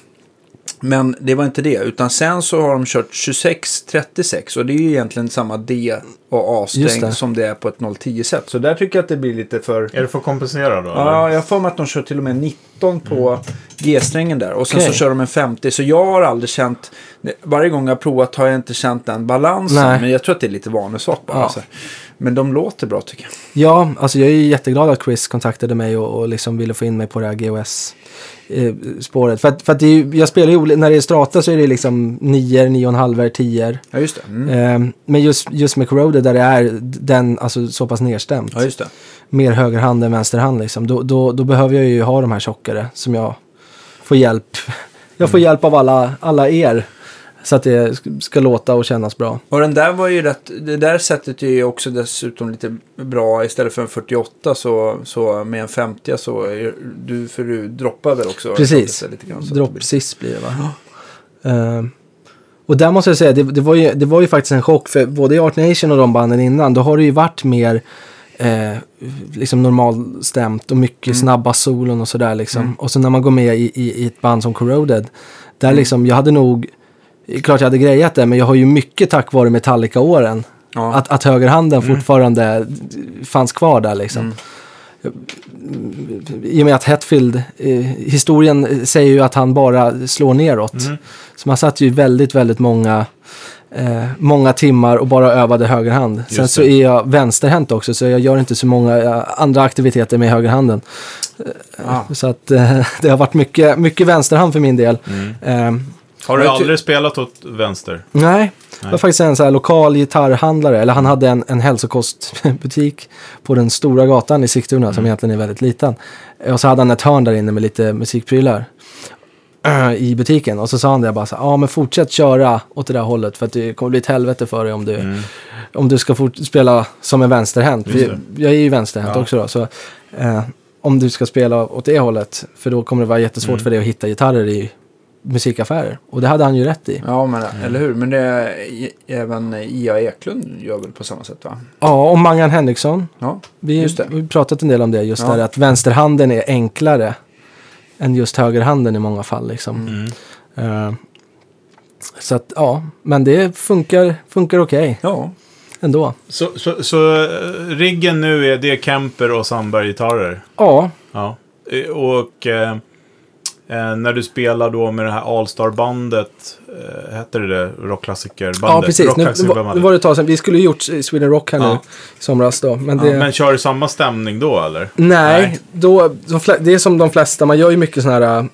Men det var inte det, utan sen så har de kört 26-36 och det är ju egentligen samma D och A-sträng det. som det är på ett 010-set. Så där tycker jag att det blir lite för... Är det för att kompensera då? Ja, eller? jag för mig att de kör till och med 19 på G-strängen där. Och sen Okej. så kör de en 50. Så jag har aldrig känt, varje gång jag har provat har jag inte känt den balansen. Nej. Men jag tror att det är lite vanesak bara. Ja. Så. Men de låter bra tycker jag. Ja, alltså jag är jätteglad att Chris kontaktade mig och, och liksom ville få in mig på det här GOS-spåret. För att, för att det är jag spelar ju, när det är strata så är det liksom 9, 9,5, 10. Ja, just det. Mm. Eh, men just, just med Corroded där det är den, alltså så pass nedstämt. Ja, just det. Mer högerhand än vänsterhand liksom. Då, då, då behöver jag ju ha de här tjockare som jag får hjälp. (laughs) Jag får hjälp av alla, alla er. Så att det sk- ska låta och kännas bra. Och den där var ju rätt, det där sättet är ju också dessutom lite bra. Istället för en 48 så, så med en 50 så är du, för du droppar väl också? Precis. Det blir- det va? Eh, och där måste jag säga, det, det, var ju, det var ju faktiskt en chock för både i Art Nation och de banden innan, då har det ju varit mer eh, liksom normalstämt och mycket Mm. snabba solon och sådär liksom. Och så när man går med i, i, i ett band som Corroded, där Mm. liksom, jag hade nog, klart jag hade grejat det, men jag har ju mycket tack vare Metallica-åren Ja. Att, att högerhanden fortfarande fanns kvar där liksom. I och med att Hetfield, eh, historien säger ju att han bara slår neråt. Mm. Så man satt ju väldigt, väldigt många, eh, många timmar och bara övade högerhand. Sen Just så det. är jag vänsterhänt också, så jag gör inte så många eh, andra aktiviteter med högerhanden. Ja. Så att eh, (laughs) det har varit mycket, mycket vänsterhand för min del. Eh, Har du Jag aldrig spelat åt vänster? Nej, det var faktiskt en så här lokal gitarrhandlare, eller han hade en, en hälsokostbutik på den stora gatan i Sigtuna som egentligen är väldigt liten. Och så hade han ett hörn där inne med lite musikprylar (clears throat) i butiken. Och så sa han det bara så ja men fortsätt köra åt det där hållet för att det kommer bli ett helvete för dig om du, om du ska spela som en vänsterhänt. Vi- Jag är ju vänsterhänt Ja. också då, så eh, om du ska spela åt det hållet, för då kommer det vara jättesvårt för dig att hitta gitarrer i musikaffärer. Och det hade han ju rätt i. Ja, men eller hur? Men det är, även Ia Eklund gör väl på samma sätt va? Ja, och Mangan Henriksson. Ja, Vi har pratat en del om det, just Ja. där att vänsterhanden är enklare än just högerhanden i många fall. Liksom. Mm. Eh, så att, ja, men det funkar, funkar okej ja. ändå. Så, så, så eh, riggen nu är det Kemper och Sandberg-gitarrer? Ja, Ja. Eh, Och eh, eh, när du spelar då med det här All-Star-bandet, eh, hette det det? Rockklassikerbandet? ja precis. Nu, nu, var, nu var det ett tag sedan. Vi skulle ju gjort Sweden Rock här nu Ja. i somras då. Men det, Ja, men kör du samma stämning då eller? nej, Nej. Då, de, det är som de flesta. Man gör ju mycket sådana här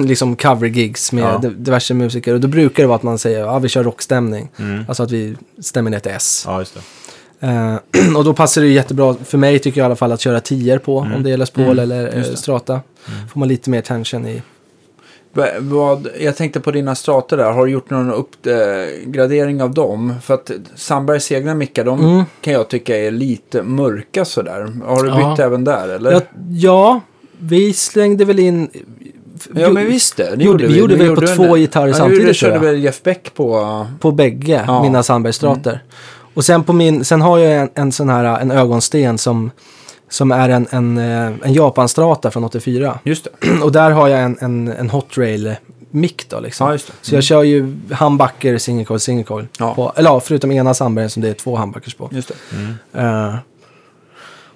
(clears throat) liksom cover-gigs med Ja. di- diverse musiker. Och då brukar det vara att man säger ja vi kör rockstämning. Mm. Alltså att vi stämmer ner till S. Ja, just det. Eh, (clears throat) och då passar det ju jättebra, för mig tycker jag i alla fall, att köra tior på. Om det är Les Paul eller eh. Strata. Får man lite mer tension i. Va- Vad, jag tänkte på dina strater där. Har du gjort någon uppgradering av dem? För att Sandbergs egna mickar, de Mm. kan jag tycka är lite mörka sådär. Har du Ja. bytt även där eller? Ja, ja, vi slängde väl in... Ja, men visst det. det gjorde- vi gjorde Ni väl på två gitarrer ja, samtidigt, Du tror körde jag. väl Jeff Beck på... På bägge Ja. mina Sandbergstrater. Och sen på min, sen har jag en, en sån här, en ögonsten som, som är en, en, eh, en Japanstrata från 84. Just det. (clears throat) Och där har jag en, en, en hot rail mick då liksom. Ja, just det. Så jag kör ju handbacker, single coil, single coil. Ja. På, eller ja, förutom ena Sandbergen som det är två handbackers på. Just det. Eh,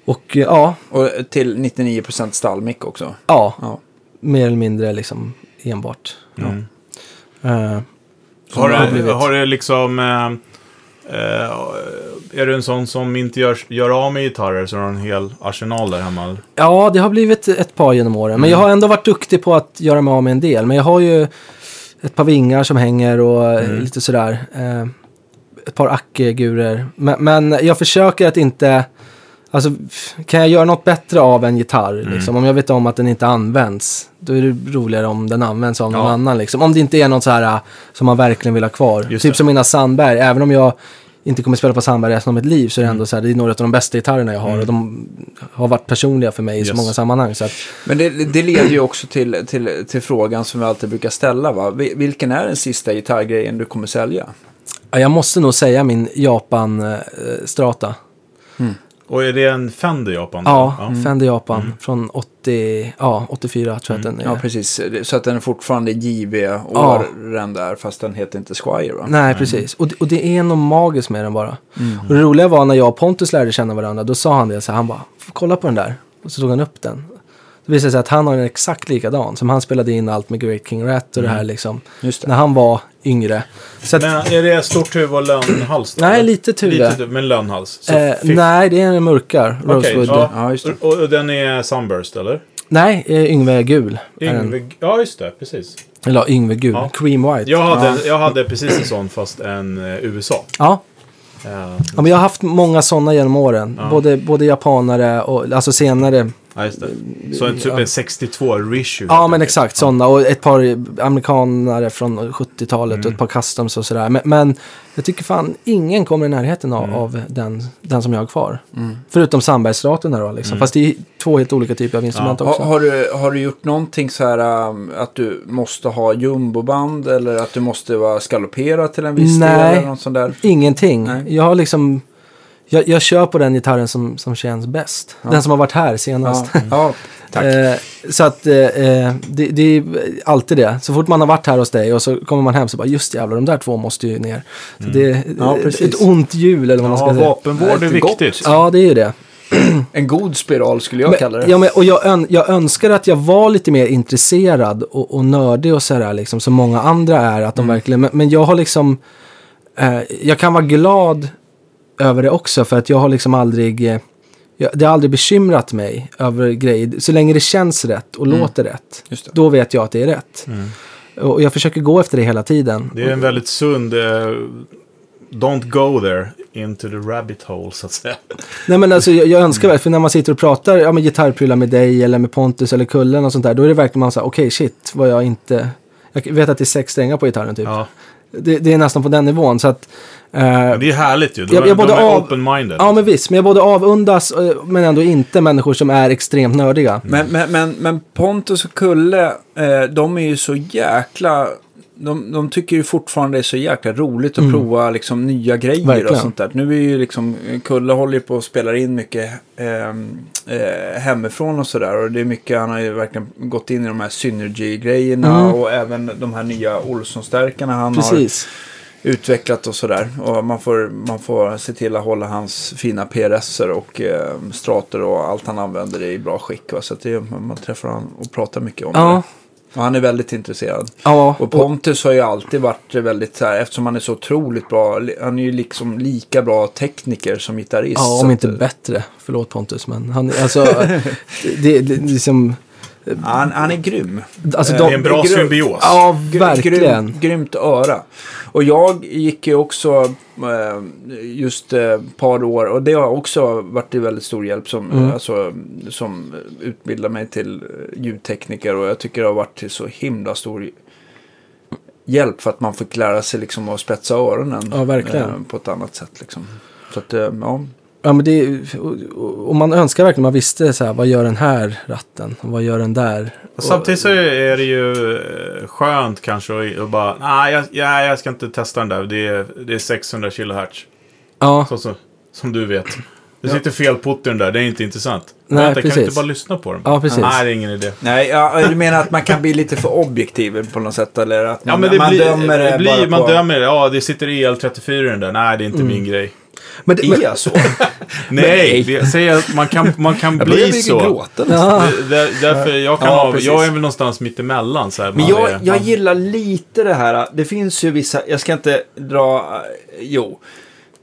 och eh, ja, Och till 99% stallmick också. ja, Ja. mer eller mindre liksom enbart. Mm. Eh, som Har det har du, blivit. har du liksom... Eh, eh, är du en sån som inte gör, gör av med gitarrer så du har en hel arsenal där hemma? Ja, det har blivit ett par genom åren. Men jag har ändå varit duktig på att göra mig av med en del. Men jag har ju ett par vingar som hänger och eh, lite sådär. Eh, ett par ackegurer. Men, men jag försöker att inte... Alltså, kan jag göra något bättre av en gitarr? Liksom, om jag vet om att den inte används, då är det roligare om den används av någon Ja. annan. Liksom. Om det inte är något så här eh, som man verkligen vill ha kvar. Just typ det. som mina Sandberg. Även om jag inte kommer spela på Sandberg resten av mitt liv så är det ändå så här, det är några av de bästa gitarrerna jag har. Och de har varit personliga för mig i så Yes. många sammanhang. Så att, Men det, det leder ju också till, till, till frågan som vi alltid brukar ställa. Va? Vi- Vilken är den sista gitarrgrejen du kommer sälja? Ja, jag måste nog säga min Japan-strata. Och är det en Fender Japan? ja, då? Fender Japan från 80, ja, 84 tror jag att den är. Ja, precis. Så att den är fortfarande JV-åren där, fast den heter inte Squire va? Nej, precis. Och, det- och det är något magiskt med den bara. Mm. Och det roliga var när jag och Pontus lärde känna varandra, då sa han det så här, han bara, "Får kolla på den där. Och så tog han upp den. Det visade sig att han har en exakt likadan, som han spelade in allt med Great King Rat och det här liksom. Mm. Just det. När han var yngre. Så att, Men är det stort huvud och lönnhals? då, Nej, lite huvud. Lite men lönnhals. Eh, nej, det är en mörkar, Rosewood. ja. Ja, det. Och, och den är Sunburst, eller? Nej, eh, Yngve Gul. är. Yngve, ja, just det. Precis. Eller ja, Yngve Gul, Ja. Cream White. Jag hade, jag hade precis en sån, fast en eh, USA. Ja, Eh, Ja, men jag har haft många sådana genom åren. Ja. Både, både japanare och alltså senare. Ja, just det. Så en typ Ja. en 62 reissue. Ja, men exakt sådana. Och ett par amerikanare från 70-talet Mm. och ett par customs och sådär. Men, men jag tycker fan ingen kommer i närheten av, Mm. av den, den som jag har kvar. Förutom Sandbergsstraterna då liksom. Mm. Fast det är två helt olika typer av instrument också. Ha, har, du, har du gjort någonting så här um, att du måste ha jumboband eller att du måste vara skalloperad till en viss Nej. del eller något sånt där? Ingenting. Nej. Jag har liksom... jag, jag kör på den gitarren som, som känns bäst. Den som har varit här senast. Ja, ja tack. (laughs) Eh, så att eh, eh, det, det är alltid det. Så fort man har varit här hos dig och så kommer man hem så bara just jävlar, de där två måste ju ner. Så det är Ja, ett- precis. ett ont hjul eller vad man Ja, ska säga. vapenvård är viktigt. Ja, det är ju det. (clears throat) En god spiral skulle jag kalla det. Men, ja, men, och jag, ön, jag önskar att jag var lite mer intresserad och, och nördig och sådär, liksom, som många andra är. Att de Mm. verkligen, men, men jag har liksom, eh, jag kan vara glad över det också för att jag har liksom aldrig, eh, jag, det har aldrig bekymrat mig över grejer. Så länge det känns rätt och låter rätt, Mm. Just det. då vet jag att det är rätt. Och jag försöker gå efter det hela tiden. Det är en väldigt sund... Eh, don't go there into the rabbit hole, så att säga. Nej men alltså jag, jag önskar väl, för när man sitter och pratar ja, men gitarrprylar med dig eller med Pontus eller Kullen och sånt där, då är det verkligen man säger okej shit, vad jag inte... Jag vet att det är sex strängar på gitarren typ. Ja. Det, det är nästan på den nivån så att... eh, det är härligt ju. De, Jag- jag både de är av- open-minded. ja men visst, men jag både avundas eh, men ändå inte människor som är extremt nördiga. Men, men, men, men Pontus och Kulle, eh, de är ju så jäkla... De, de tycker ju fortfarande det är så jäkla roligt att prova liksom nya grejer och Verkligen. sånt där. Nu är ju liksom, Kulle håller ju på och spelar in mycket eh, eh, hemifrån och sådär. Och det är mycket, han har ju verkligen gått in i de här Synergy-grejerna Mm. och även de här nya Olsson-stärkarna han har Precis. utvecklat och sådär. Och man får, man får se till att hålla hans fina PRSer och eh, strater och allt han använder i bra skick. Va? Så att det, man träffar honom och pratar mycket om Ja. Och han är väldigt intresserad. Ja, Och Pontus har ju alltid varit väldigt så här, eftersom han är så otroligt bra. Han är ju liksom lika bra tekniker som gitarrist. ja, om att, inte bättre. Förlåt Pontus, men han, alltså, det, (laughs) det, det liksom, han, han är grym. alltså Eh, Det de, är en bra Grym- symbios. ja verkligen. Grymt, grymt öra. Och jag gick ju också eh, just ett eh, par år och det har också varit till väldigt stor hjälp som, Mm. alltså, som utbildar mig till ljudtekniker och jag tycker det har varit till så himla stor hjälp för att man fick lära sig liksom att spetsa öronen Ja, eh, på ett annat sätt. Liksom. Så att, eh, ja. Ja, men det, och, och man önskar verkligen man visste så här, vad gör den här ratten? Och vad gör den där? Och, Samtidigt så är det ju eh, skönt kanske att bara, nej jag, ja, jag ska inte testa den där. Det är, det är 600 kHz. ja, Så, så, som du vet. Det sitter fel putt i den där, det är inte intressant. Nej, Vänta, kan du precis. inte bara lyssna på den? Ja, precis. Nej, det är ingen idé. Nej, ja, du menar att man kan bli lite för objektiv på något sätt? Eller att man, Ja, men det man blir, dömer det det blir, bara man på... dömer det. Ja, det sitter EL34 i den där. Nej, det är inte min grej. Men, det- Är så? (laughs) Nej, det, jag säger att man kan, man kan Jag bli så. gråta ja, Det- det- Därför jag kan Ja, ha, jag är väl någonstans mitt emellan. Så här, Men jag, är- jag man- gillar lite det här. Det finns ju vissa, jag ska inte dra, jo.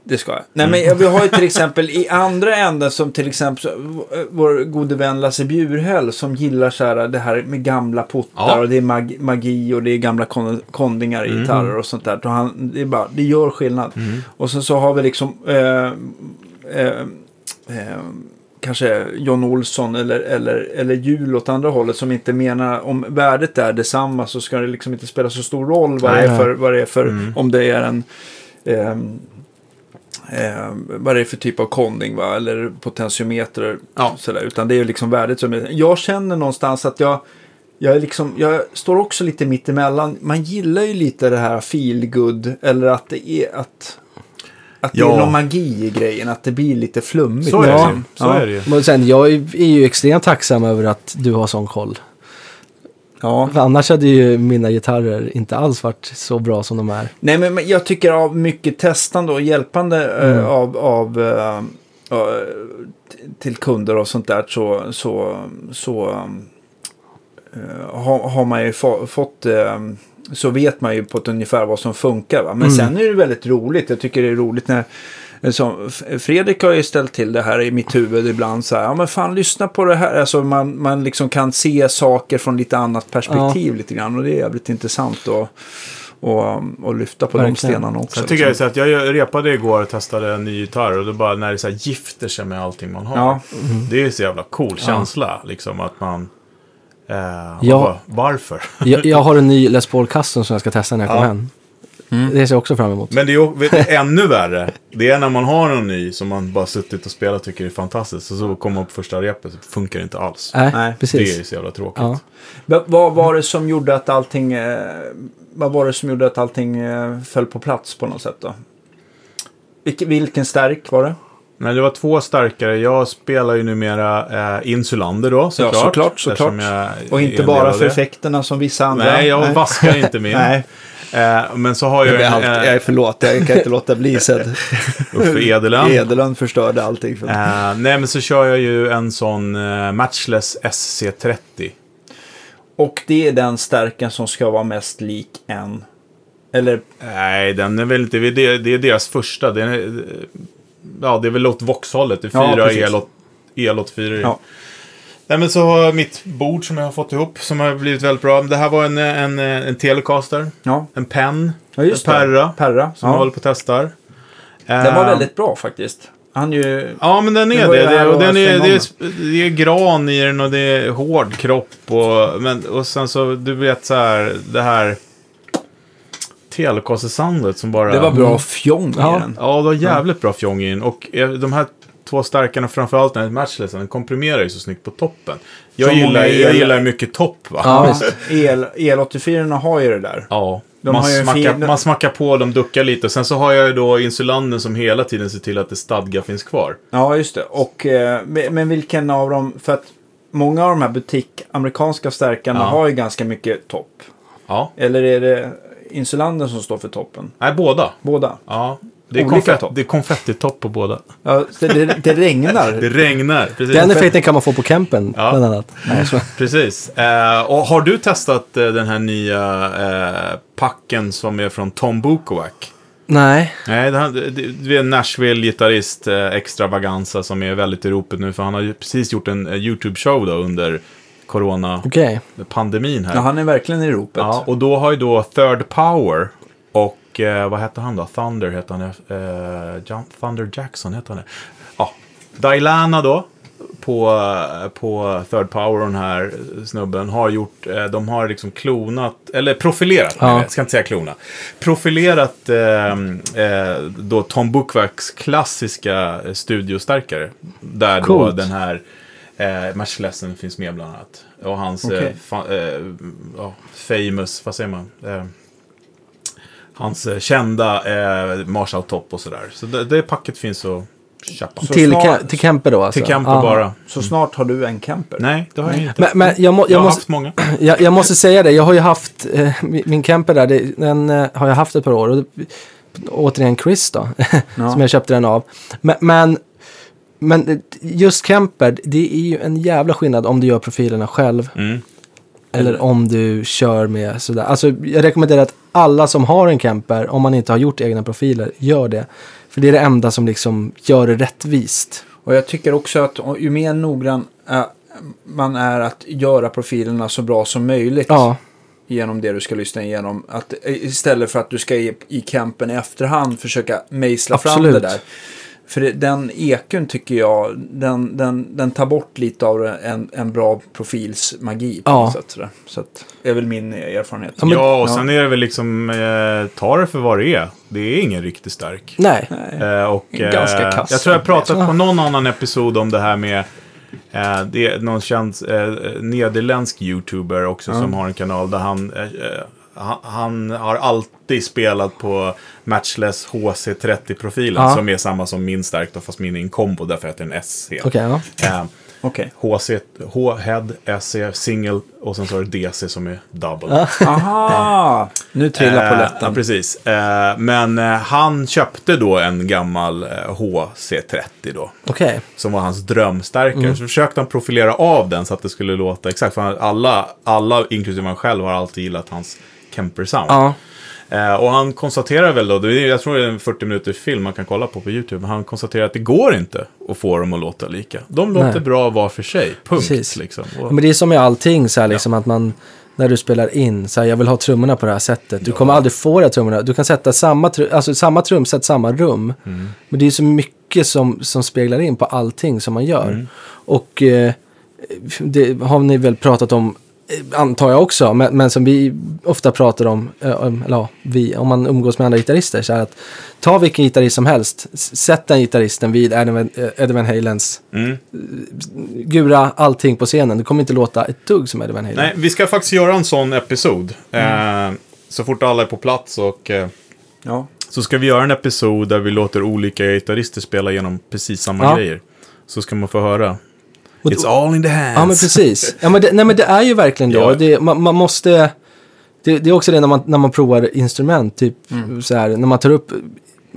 Det ska jag. Nej Mm. men vi har ju till exempel i andra änden som till exempel v- vår gode vän Lasse Bjurhäll som gillar så här det här med gamla puttar Ja. Mm. och det är mag, magi och det är gamla kon, kondingar i gitarrer och sånt där. Och han, det, är bara, det gör skillnad. Och sen så har vi liksom eh, eh, eh, kanske John Olsson eller, eller, eller Jul åt andra hållet som inte menar om värdet är detsamma så ska det liksom inte spela så stor roll vad det är för, vad det är för Mm. om det är en ehm, vad det är för typ av konding va? eller potentiometer Ja. sådär. utan det är ju liksom värdet som är, jag känner någonstans att jag jag, är liksom, jag står också lite mitt emellan. Man gillar ju lite det här feel good eller att det är att att det Ja. är någon magi i grejen, att det blir lite flummigt. Så är det Ja. ju. Så Ja. är det ju. men sen, jag är ju extremt tacksam över att du har sån koll. Ja. För annars hade ju mina gitarrer inte alls varit så bra som de är. Nej, men jag tycker av mycket testande och hjälpande eh, Mm. av, av eh, eh, t- till kunder och sånt där så, så, så har, har man ju få, fått så vet man ju på ett ungefär vad som funkar. Va? Men Mm. sen är det väldigt roligt. Jag tycker det är roligt när som, F- Fredrik har ju ställt till det här i mitt huvud ibland så här, ja men fan lyssna på det här, alltså man, man liksom kan se saker från lite annat perspektiv lite grann och det är jävligt intressant att och, och lyfta på de Verkligen. stenarna också. Sen tycker jag liksom. så att jag repade igår och testade en ny gitarr och det bara när det så här gifter sig med allting man har. Ja. Det är så jävla cool känsla liksom att man... Eh, Ja. ja. Varför? Jag, jag (laughs) har en ny Les Paul Custom som jag ska testa när jag Ja. kommer hem. Det ser jag också fram emot. Men det är ju vet du, ännu värre. Det är när man har någon ny som man bara suttit och spelat och tycker är fantastiskt. Och så kommer man på första repet så funkar det inte alls. Nej, Nej, Det är ju precis. så jävla tråkigt. Ja. Men Vad var det som gjorde att allting, eh, vad var det som gjorde att allting eh, föll på plats på något sätt då? Vilken, vilken stärk var det? Men det var två starkare. Jag spelar ju numera eh, Insulander då, såklart. ja, såklart, såklart. Och inte bara för det. effekterna som vissa andra. Nej, jag vaskar inte (laughs) min. Nej, Eh, men så har jag jag, en... jag är förlåt, jag kan inte låta bli sen. (laughs) Uffe Edelund. Edelund förstörde allting. För. Eh, nej, men så kör jag ju en sån eh, Matchless SC30. Och det är den stärken som ska vara mest lik en. Eller, Nej, den är väl inte... Det är, det är deras första. Det är, ja, det är väl åt Vox-hållet. Det är Ja, fyra precis. el, el 84 ja. Nej, men så har jag mitt bord som jag har fått ihop som har blivit väldigt bra. Det här var en, en, en Telecaster. Ja, En pen. ja en Perra. Perra. Som jag Ja. håller på och testar. Den var Eh, väldigt bra faktiskt. Han ju... Ja, men den är det. det, och den är, det, är, det är gran i den och det är hård kropp. Och, men, och sen så, du vet så här, det här Telecaster-soundet som bara... Det var bra fjong i Ja. den. Ja, det var jävligt bra fjong i den. Och eh, de här två starkarna, framförallt den här matchlessen, den komprimerar ju så snyggt på toppen. Jag, Som gillar, många jag el- gillar mycket topp, va? Ja, Ja, visst. (laughs) el, el 84 har ju det där. Ja, De man, har ju en smackar, fin- man smackar på, de duckar lite. Och sen så har jag ju då insulanden som hela tiden ser till att det stadga finns kvar. Ja, just det. Och, eh, men men vilken av dem, för att många av de här butik, amerikanska stärkarna Ja. har ju ganska mycket topp. Ja, Eller är det insulanden som står för toppen? nej båda. Båda. Ja, det är, konfett, topp. det är konfettitopp på båda. Ja, det, det, det regnar. (laughs) Det regnar, precis. Den effekten kan man få på campen, Ja. bland annat. Nej, så- Precis. Eh, och har du testat eh, den här nya eh, packen som är från Tom Bukovac? Nej. Nej, det, här, det, det är en Nashville-gitarrist, eh, extravaganza, som är väldigt i ropet nu. För han har ju precis gjort en eh, YouTube-show då under corona-pandemin Okej. här. Ja, han är verkligen i ropet. Ja, och då har ju då Third Power och eh, vad hette han då? Thunder hette han. Eh, John, Thunder Jackson hette han. Ja, Diana då. På, eh, på Third Power, den här snubben, har gjort, eh, de har liksom klonat, eller profilerat, Ja. ja. jag ska inte säga klona, profilerat eh, eh, då Tom Buchwacks klassiska studiostärkare. Där då Coolt. den här eh, Mercilesen finns med bland annat. Och hans Okej. eh, fa- eh, ja, famous, vad säger man? Hans eh, kända eh, Marshall Top och sådär. Så det, det packet finns att köpa. Så Till, snart- till camper då alltså? Till camper Ja. bara. Så snart har du en camper. Nej, det har jag inte. Men, men jag, må, jag jag, har måste, haft många. (clears throat) jag, jag måste säga det, jag har ju haft eh, min camper där, det, den eh, har jag haft ett par år. Och, återigen Chris då, (laughs) Ja. som jag köpte den av. Men, men, men just camper, det är ju en jävla skillnad om du gör profilerna själv. Mm. Eller om du kör med sådär. Alltså jag rekommenderar att alla som har en camper, om man inte har gjort egna profiler, gör det. För det är det enda som liksom gör det rättvist. Och jag tycker också att ju mer noggrann eh, man är att göra profilerna så bra som möjligt. Ja, genom det du ska lyssna igenom. Att, istället för att du ska i, i campen i efterhand försöka mejsla fram det där. För det, den ekun tycker jag, den, den, den tar bort lite av en, en bra profilsmagi på Ja. något sätt. sådär. Så att, det är väl min erfarenhet. Ja, men- ja, och sen är det väl liksom, eh, ta det för vad det är. Det är ingen riktigt stark. nej. Eh, och, Ganska eh, kass. Jag tror jag pratat på någon annan episod om det här med eh, det är någon känd eh, nederländsk YouTuber också som har en kanal där han, eh, eh, han, har alltid spelat på Matchless HC30-profilen Ja. som är samma som min stark då, fast min är en kombo därför att det är en SC. Okej, ja. Eh, Okej. HC, H-head, SC, single och sen så är det DC som är double. (laughs) Aha! Nu trillar Eh, polletten. Ja, precis. Eh, men eh, han köpte då en gammal eh, HC30 då. Okej. Som var hans drömstärkare. Mm. Så försökte han profilera av den så att det skulle låta exakt. För alla, alla inklusive han själv, har alltid gillat hans Kemper-sound. Ja. Eh, och han konstaterar väl då, det jag tror det är en 40 minuters film man kan kolla på på YouTube. Han konstaterar att det går inte att få dem att låta lika. De låter Nej. bra var för sig, punkt. Precis. Liksom. Ja, Och, Men det är som med allting, så här, liksom, att man, när du spelar in, så här, jag vill ha trummorna på det här sättet. Du kommer aldrig få de här trummorna. Du kan sätta samma, tru- alltså, samma trumset, samma rum. Mm. Men det är så mycket som, som speglar in på allting som man gör. Mm. Och eh, det har ni väl pratat om, antar jag också, men, men som vi ofta pratar om, eh, om- eller ja, vi, om man umgås med andra gitarrister, så här att ta vilken gitarrist som helst, sätt den gitarristen vid Eddie Van, eh, Van Halens mm. gura allting på scenen. Det kommer inte låta ett dugg som Eddie Van Halen. Nej, vi ska faktiskt göra en sån episod. Eh, så fort alla är på plats och... Eh, Ja. Så ska vi göra en episod där vi låter olika gitarrister spela igenom precis samma Ja. grejer. Så ska man få höra. Och- It's all in the hands. Ja, men precis. Ja, men det, nej, men det är ju verkligen det. Ja. Det man, man måste... Det, det är också det när man, när man provar instrument, typ Mm. så här, när man tar upp,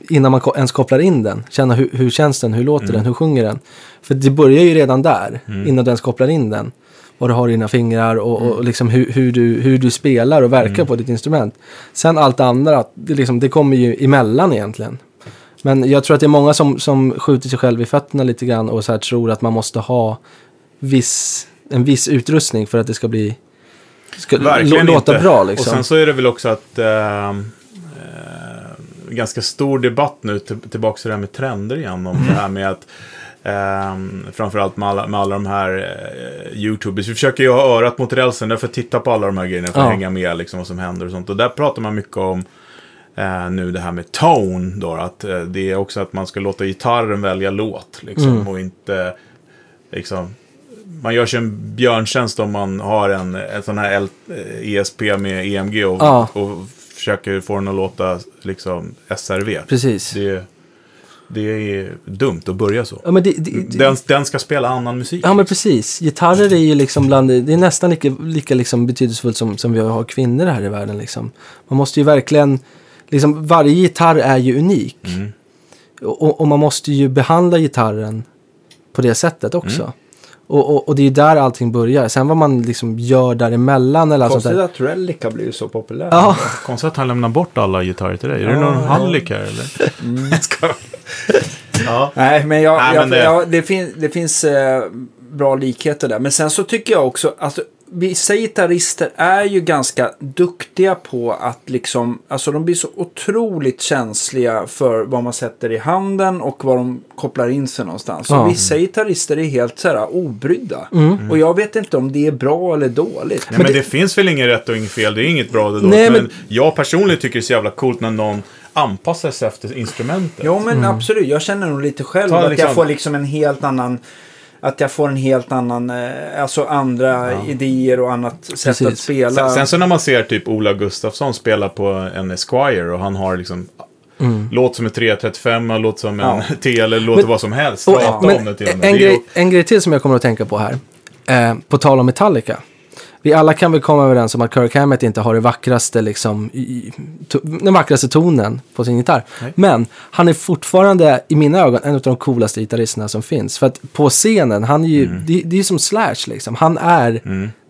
innan man ens kopplar in den, känna hur, hur känns den, hur låter Mm. den, hur sjunger den. För det börjar ju redan där, innan du ens kopplar in den. Vad du har i dina fingrar och, Mm. och liksom hur, hur, du, hur du spelar och verkar på ditt instrument. Sen allt andra, det, liksom, det kommer ju emellan egentligen. Men jag tror att det är många som, som skjuter sig själv i fötterna lite grann och så här tror att man måste ha viss, en viss utrustning för att det ska bli ska Verkligen låta inte. bra liksom. Och sen så är det väl också att... Eh, eh, ganska stor debatt nu, till, tillbaka till det här med trender igen. Om det här med att... Eh, framförallt med alla, med alla de här eh, YouTubers. Vi försöker ju ha örat mot rälsen för att titta på alla de här grejerna. För att Ja. hänga med liksom vad som händer och sånt. Och där pratar man mycket om eh, nu det här med tone. Då, att eh, det är också att man ska låta gitarren välja låt. Liksom, Mm. Och inte... Liksom, man gör sig en björntjänst om man har en, en sån här L, eh, ESP med EMG och, Ja. och försöker få den att låta liksom SRV. Precis. Det, det är dumt att börja så. Ja, men det, det, det, Den, den ska spela annan musik. ja, men precis. Gitarrer är ju liksom bland, det är nästan lika, lika liksom betydelsefullt som, som vi har kvinnor här i världen. Liksom. Man måste ju verkligen, liksom, varje gitarr är ju unik. Mm. Och, och man måste ju behandla gitarren på det sättet också. Mm. Och, och, och det är ju där allting börjar. Sen vad man liksom gör däremellan eller sånt Konstigt där. att Relic har blivit så populär. Ja, (laughs) Konstigt att han lämnar bort alla gitarrer till dig. Är det Ja, någon ja. hallick här eller? (laughs) Jag skojar. ja. Nej, men, jag, Nej, jag, men det- ja, det, fin, det finns eh, bra likheter där. Men sen så tycker jag också, alltså, vissa gitarrister är ju ganska duktiga på att liksom, alltså de blir så otroligt känsliga för vad man sätter i handen och vad de kopplar in sig någonstans. Ja. Och vissa gitarrister är helt så här obrydda. Mm. Och jag vet inte om det är bra eller dåligt. Nej, men det... finns väl inget rätt och inget fel. Det är inget bra det då. Nej, men... men- jag personligen tycker det är så jävla coolt när någon anpassar sig efter instrumentet. Jo men absolut, jag känner nog lite själv Ta att liksom- jag får liksom en helt annan att jag får en helt annan, eh, alltså andra idéer och annat sätt Precis. att spela. Sen, sen så när man ser typ Ola Gustafsson spela på en Esquire och han har liksom låt som en 335, låt som en Ja. (laughs) T eller låter Men- vad som helst. och, om men det till och en, grej, en grej till som jag kommer att tänka på här. Eh, på tal om Metallica. Vi alla kan väl komma överens om att Kirk Hammett inte har det vackraste, liksom, i, to, den vackraste tonen på sin gitarr. Nej. Men han är fortfarande, i mina ögon, en av de coolaste gitarristerna som finns. För att på scenen, han är ju, Mm. det, det är ju som Slash liksom. Han är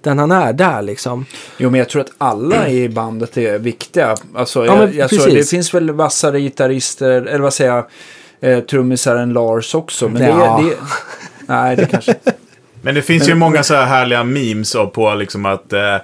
den han är där liksom. Jo, men jag tror att alla i bandet är viktiga. Alltså, Ja, jag, jag tror, det finns väl vassare gitarrister, eller vad säger jag, eh, trummisar än Lars också. Men Ja. det, det, nej, det kanske... (laughs) Men det finns ju många så här härliga memes på liksom att eh,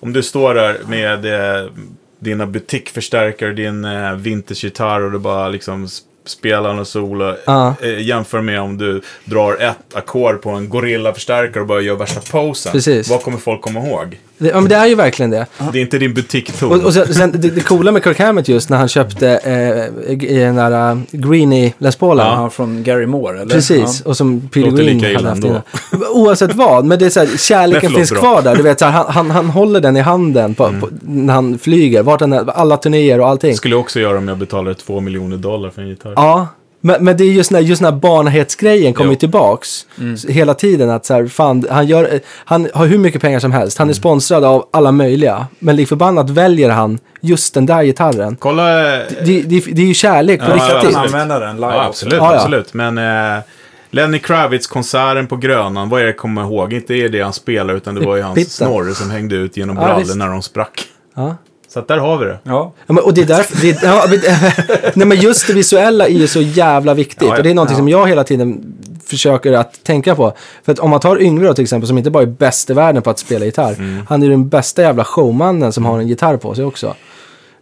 om du står där med eh, dina butikförstärkare, din eh, vintagegitarr och du bara liksom spelar och solo. Ja. Eh, jämför med om du drar ett ackord på en gorillaförstärkare och bara gör värsta posen. Precis. Vad kommer folk komma ihåg? Det, ja, men det är ju verkligen det. Det är inte din butikton. Och, och sen, sen, det, det coola med Kirk Hammett just när han köpte eh, i den där uh, Greenie Les Paulen. Ja, från Gary Moore, eller? Precis, och som Peter Green hade haft innan. Oavsett vad, men det är så här, kärleken finns bra. kvar där. Du vet, så här, han, han, han håller den i handen på, på, när han flyger, vart han är, alla turnéer och allting. Det skulle jag också göra om jag betalade två miljoner dollar för en gitarr. Ja, men, men det är just den här, just den här barnhetsgrejen kommer tillbaks. Så Hela tiden att så här, fan, han, gör, han har hur mycket pengar som helst. Han är sponsrad av alla möjliga. Men lik förbannat väljer han just den där gitarren. Kolla... eh, Det, det, det är ju kärlek på Ja, riktigt. han absolut. använda den live Ja, absolut. Ja, ja. absolut. Men eh, Lenny Kravitz-konserten på Grönan, vad är det jag kommer ihåg? Inte är det han spelar, utan det var ju hans snorre som hängde ut genom Ja, brallor när de sprack. Ja. Så att där har vi det. Ja. Ja, men, och det är därför, det, är- ja, men, (laughs) nej men just det visuella är ju så jävla viktigt. Ja, ja. och det är någonting Ja. som jag hela tiden försöker att tänka på. För att om man tar Yngve då till exempel, som inte bara är bäst i världen på att spela gitarr. Mm. Han är den bästa jävla showmannen som har en gitarr på sig också.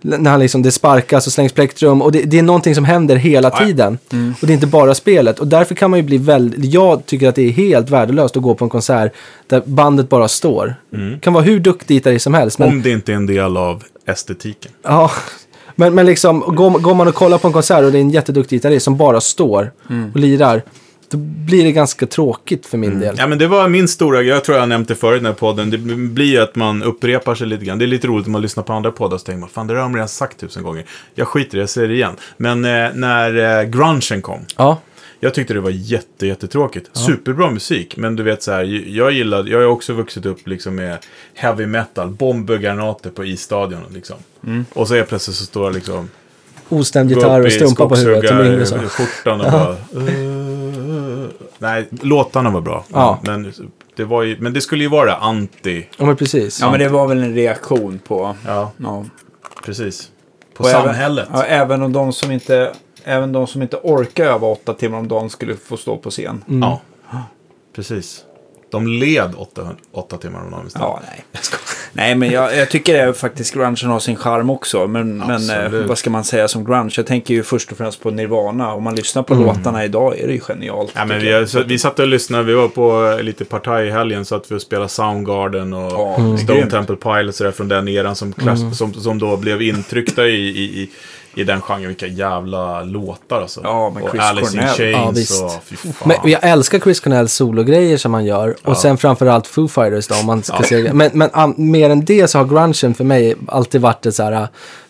När han liksom, det sparkas och slängs plektrum och det, det är någonting som händer hela Ja. tiden. Och det är inte bara spelet. Och därför kan man ju bli väldigt, jag tycker att det är helt värdelöst att gå på en konsert där bandet bara står. Kan vara hur duktig gitarrist som helst. Men Om det inte är en del av estetiken. Ja, men, men liksom går, går man och kollar på en konsert och det är en jätteduktig gitarrist som bara står och lirar. då blir det ganska tråkigt för min del. Ja, men det var min stora grej. Jag tror jag nämnt det förut i den här podden. Det blir ju att man upprepar sig lite grann. Det är lite roligt om man lyssnar på andra poddar så tänker man, fan det där har de redan sagt tusen gånger. Jag skiter i det, jag säger det igen. Men eh, när eh, grungen kom, Ja, jag tyckte det var jätte, jättetråkigt. Superbra musik, men du vet så här, jag gillar, jag har också vuxit upp liksom med heavy metal, bomber, granater på isstadion liksom. Och så är plötsligt så står det liksom, ostämd gitarr och i strumpa på huvudet som Yngve sa. skjortan och bara... "Uh." Nej, låtarna var bra. Ja. Men, det var ju, men det skulle ju vara anti... Ja, men precis. Ja, men det var väl en reaktion på... Ja, Ja. precis. På Och samhället. Även, ja, även om de som inte... Även de som inte orkar öva åtta timmar om dagen skulle få stå på scen. Mm. Ja, precis. De led åtta, åtta timmar om dagen istället. Ja, nej. Nej, men jag, jag tycker det faktiskt grungen har sin charm också. Men, men Absolut. eh, vad ska man säga som grunge? Jag tänker ju först och främst på Nirvana. Om man lyssnar på låtarna idag är det ju genialt. Ja, men vi, jag. vi satt och lyssnade, vi var på eh, lite partaj i helgen så att vi spelade Soundgarden och Mm. Stone. Temple Pilots och där från den eran som, klass, som, som då blev intryckta i, i, i, i den genren. Vilka jävla låtar alltså. Ja, men och Chris Alice in Cornell. Ja, Chains visst. och fy fan. Men jag älskar Chris Cornells sologrejer som han gör. Och sen framförallt Foo Fighters då, om man ska Ja. säga. Men, men um, mer än det så har grungen för mig alltid varit det så här, uh,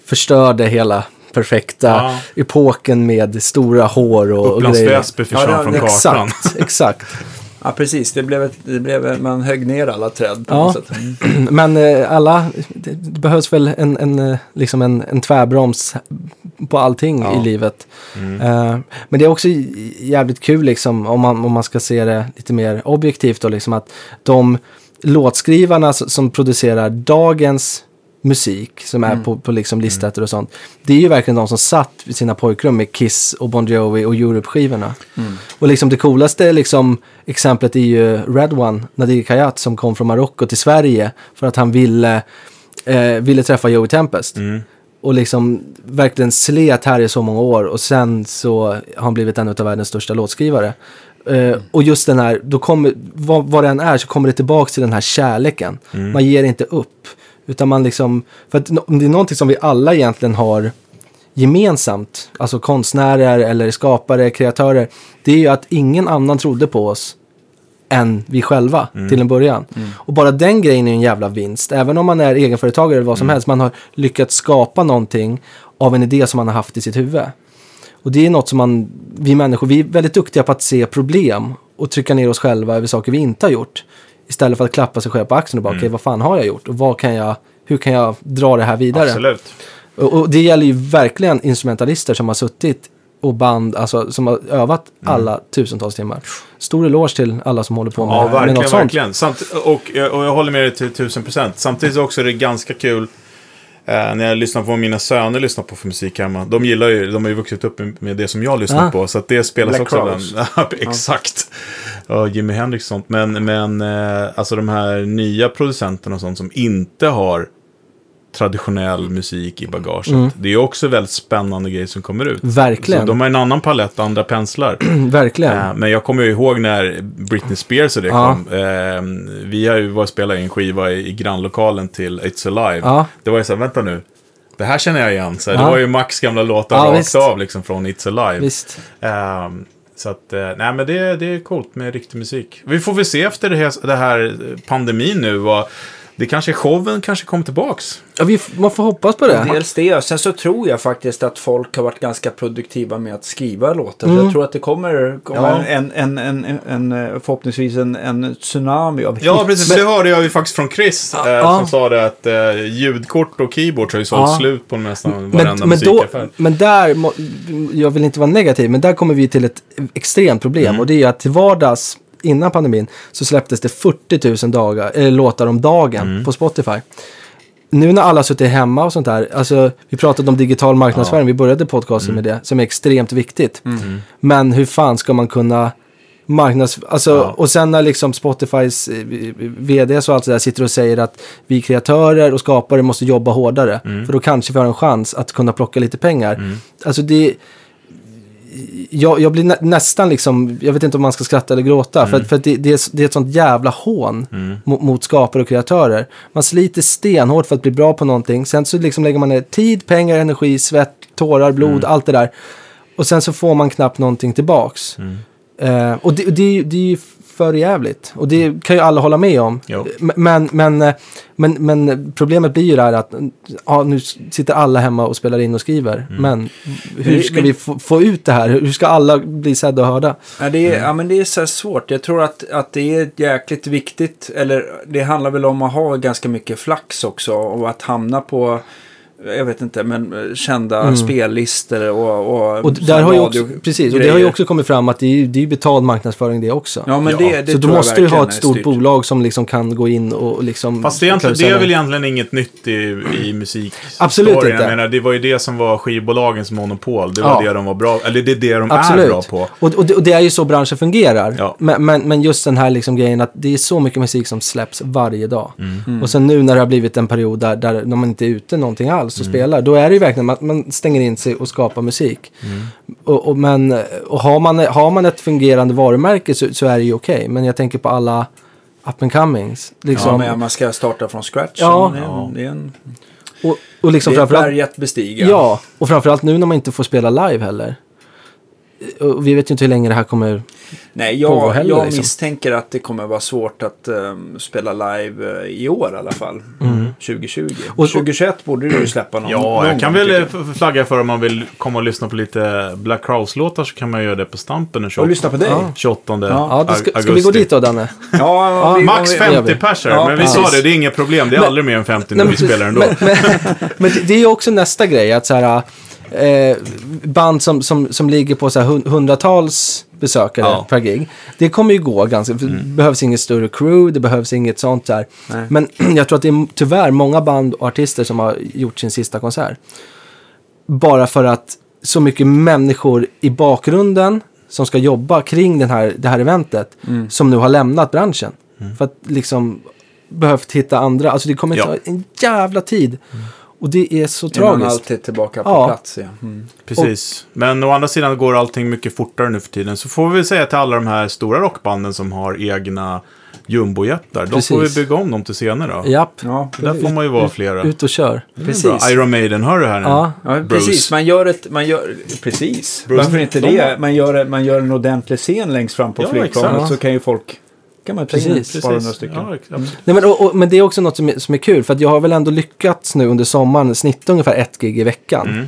förstörde hela perfekta Ja. epoken med stora hår och, och Upplands grejer. Väsby försvann Ja, från kartan. Exakt, exakt. (laughs) Ja, precis. Det blev, ett, det blev man högg ner alla träd på Ja. något sätt. Mm. (clears throat) Men eh, alla, det, det behövs väl en, en, eh, liksom en, en tvärbroms på allting Ja. i livet. Mm. Eh, men det är också jävligt kul liksom, om man, om man ska se det lite mer objektivt då, liksom att de låtskrivarna som producerar dagens musik som är på, på liksom listtätter och sånt. Det är ju verkligen de som satt vid sina pojkrum med Kiss och Bon Jovi och Europe-skivorna. Och liksom det coolaste liksom, exemplet är ju Red One, Nadir Kayat som kom från Marocko till Sverige för att han ville, eh, ville träffa Joey Tempest. Mm. Och liksom verkligen slet här i så många år och sen så har han blivit en av världens största låtskrivare. Eh, och just den här, då kommer, vad, vad det än är så kommer det tillbaka till den här kärleken. Man ger inte upp. Utan man liksom, för att om det är någonting som vi alla egentligen har gemensamt, alltså konstnärer eller skapare, kreatörer, det är ju att ingen annan trodde på oss än vi själva till en början. Och bara den grejen är en jävla vinst. Även om man är egenföretagare eller vad som helst, man har lyckats skapa någonting av en idé som man har haft i sitt huvud. Och det är något som man, vi människor, vi är väldigt duktiga på att se problem och trycka ner oss själva över saker vi inte har gjort. Istället för att klappa sig själv på axeln och bara, okej vad fan har jag gjort? Och vad kan jag, hur kan jag dra det här vidare? Absolut. Och, och det gäller ju verkligen instrumentalister som har suttit och band, alltså som har övat alla tusentals timmar. Stor eloge till alla som håller på med, Ja, med verkligen, något sånt. verkligen. Samt, och, och jag håller med dig till tusen procent. Samtidigt också är det ganska kul eh, när jag lyssnar på vad mina söner lyssnar på för musik hemma. De gillar ju, de har ju vuxit upp med- det som jag lyssnar Ah. på. Så att det spelas Black också. Crowes. ibland. (laughs) Ja, Exakt. Och Jimi Hendrix och sånt. Men, men eh, alltså de här nya producenterna och sånt som inte har traditionell musik i bagaget. Det är också väldigt spännande grejer som kommer ut. Mm. Verkligen. Så de har en annan palett, andra penslar. (clears throat) Verkligen. Eh, Men jag kommer ju ihåg när Britney Spears och det Ja. kom. Eh, vi har ju varit och spelat in en skiva i, i grannlokalen till It's Alive. Ja. Det var ju så här, vänta nu. Det här känner jag igen. Så här, Ja. Det var ju Max gamla låtar Ja, rakt visst. av liksom från It's Alive. Visst. Ehm, så att, eh, nej men det, det är coolt med riktig musik. Vi får väl se efter det här, det här pandemin nu. Vad, det kanske, showen kanske kommer tillbaks. Ja, vi, man får hoppas på det. Dels det, sen så tror jag faktiskt att folk har varit ganska produktiva med att skriva låtar. Mm. jag tror att det kommer, kommer Ja. en, en, en, en, en, eh, förhoppningsvis en, en tsunami av Ja, hits. precis. Det hörde jag ju faktiskt från Chris. eh, Ja. Som sa det att eh, ljudkort och keyboard har ju sålt Ja. slut på nästan Men, varenda men, då, musikaffär. men där, jag vill inte vara negativ, men där kommer vi till ett extremt problem. Mm. Och det är att till vardags, innan pandemin, så släpptes det 40 000 dagar, eller låtar om dagen Mm. på Spotify. Nu när alla suttit hemma och sånt där, alltså vi pratade om digital marknadsföring, vi började podcasten Mm. med det, som är extremt viktigt. Men hur fan ska man kunna marknads... Alltså, Ja. och sen när liksom Spotifys eh, vd och allt det där sitter och säger att vi kreatörer och skapare måste jobba hårdare. Mm. För då kanske vi har en chans att kunna plocka lite pengar. Alltså det... Jag, jag blir nä, nästan liksom, jag vet inte om man ska skratta eller gråta. För, att- för att det, det, är, det är ett sånt jävla hån mot, mot skapare och kreatörer. Man sliter stenhårt för att bli bra på någonting. Sen så liksom lägger man ner tid, pengar, energi, svett, tårar, blod, allt det där. Och sen så får man knappt någonting tillbaks. Eh, och det, det, det är ju för jävligt. Och det kan ju alla hålla med om. Jo. Men, men, eh, men, men problemet blir ju det här att ja, nu sitter alla hemma och spelar in och skriver. Mm. Men hur ska men- vi få, få ut det här? Hur ska alla bli sedda och hörda? Ja, det är, Mm. ja, men det är så här svårt. Jag tror att, att det är jäkligt viktigt. Eller det handlar väl om att ha ganska mycket flax också. Och att hamna på, jag vet inte, men eh, kända spellistor och, och, Mm. Och där har ju också, precis, och det har ju också kommit fram att det är ju det är betald marknadsföring det också. Ja, men Ja. det, det så då måste du ha ett stort styrt. bolag som liksom kan gå in och liksom... Fast det är, inte, det är väl egentligen inget nytt i, i musik. Absolut storyn. inte. Jag menar, det var ju det som var skivbolagens monopol. Det var Ja. det de var bra Eller det är det de Absolut. är bra på. Och, och, det, och det är ju så branschen fungerar. Ja. Men, men, men just den här liksom grejen att det är så mycket musik som släpps varje dag. Mm. Och sen nu när det har blivit en period där, där när man inte är ute någonting alls Mm. och spelar, då är det ju verkligen att man stänger in sig och skapar musik. Mm. Och, och, men, och har, man, har man ett fungerande varumärke så, så är det ju okej. Men jag tänker på alla up and comings. Ja, Liksom, men man ska starta från scratch. Ja. det, är, Ja. det är, en, och, och liksom det är ett berg att bestiga. Ja, och framförallt nu när man inte får spela live heller. Och vi vet ju inte hur länge det här kommer... Nej, pågå jag, heller, jag liksom. misstänker att det kommer vara svårt att ehm, spela live eh, i år i alla fall. 2020. Mm. Och- 2021 borde du ju släppa någon. Ja, någon jag kan gång, väl eh, flagga för om man vill komma och lyssna på lite Black Crowes-låtar så kan man göra det på Stampen den Och 28, lyssna på dig. Ja. 28 Ja, då ska, augusti. ska vi gå dit då, Danne? Ja, ja, vi- Max vi- 50 vi- pers Ja, men vi sa det, det är inget problem. Det är aldrig mer än 50 när vi men- spelar ändå. Men, men, men det- det är ju också nästa grej, att så här, eh, band som, som, som ligger på så här hun- hundratals besökare Ja. per gig. Det kommer ju gå ganska, för det behövs inget större crew, det behövs inget sånt där. Nej. Men (clears throat) jag tror att det är tyvärr många band och artister som har gjort sin sista konsert. Bara för att så mycket människor i bakgrunden som ska jobba kring den här, det här eventet som nu har lämnat branschen. För att liksom behövt hitta andra, alltså det kommer Ja. ta en jävla tid. Och det är så Är man tragiskt. alltid tillbaka på Ja. plats igen. Mm. Precis. Men å andra sidan går allting mycket fortare nu för tiden. Så får vi säga till alla de här stora rockbanden som har egna jumbojetar. De får vi bygga om dem till scener då. Japp, Ja, Där får man ju vara flera. ut och kör. precis. Bra. Iron Maiden, hör du här nu? Ja. Ja, precis. Man gör ett... Man gör, precis. Bruce, Varför inte de- det? Man gör, man gör en ordentlig scen längst fram på Ja, flygplanet så kan ju folk... kan man Precis. ett par hundra stycken. Ja, absolut. Nej, men, och, och, men det är också något som är, som är kul, för att jag har väl ändå lyckats nu under sommaren snitta ungefär ett gig i veckan. Mm.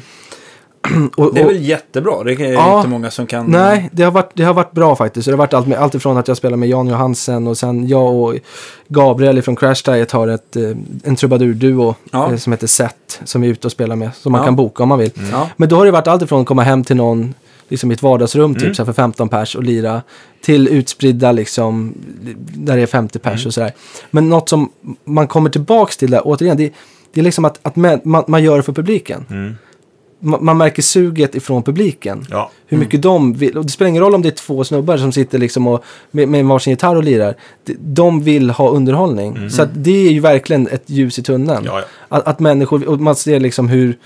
(clears throat) Och, Det är väl jättebra. Det är Ja. inte många som kan... Nej, det har, varit, det har varit bra faktiskt. Så det har varit allt, med, allt ifrån att jag spelar med Jan Johansen och sen jag och Gabriel från Crash Diet har ett, eh, en trubadur-duo Ja. eh, som heter Set som vi är ute och spelar med. Som man Ja. kan boka om man vill. Ja. Men då har det varit allt ifrån att komma hem till någon liksom i ett vardagsrum Mm. typ så för 15 pers och lira till utspridda liksom där det är 50 pers Mm. och sådär. Men något som man kommer tillbaks till där, återigen, det, det är liksom att, att man, man, gör det för publiken. Mm. Man, man märker suget ifrån publiken. Ja. Hur mycket de vill. Och det spelar ingen roll om det är två snubbar som sitter liksom och, med, med varsin gitarr och lirar. De, vill ha underhållning. Så att det är ju verkligen ett ljus i tunneln. Mm. Ja, ja. Att, att människor, och man ser liksom hur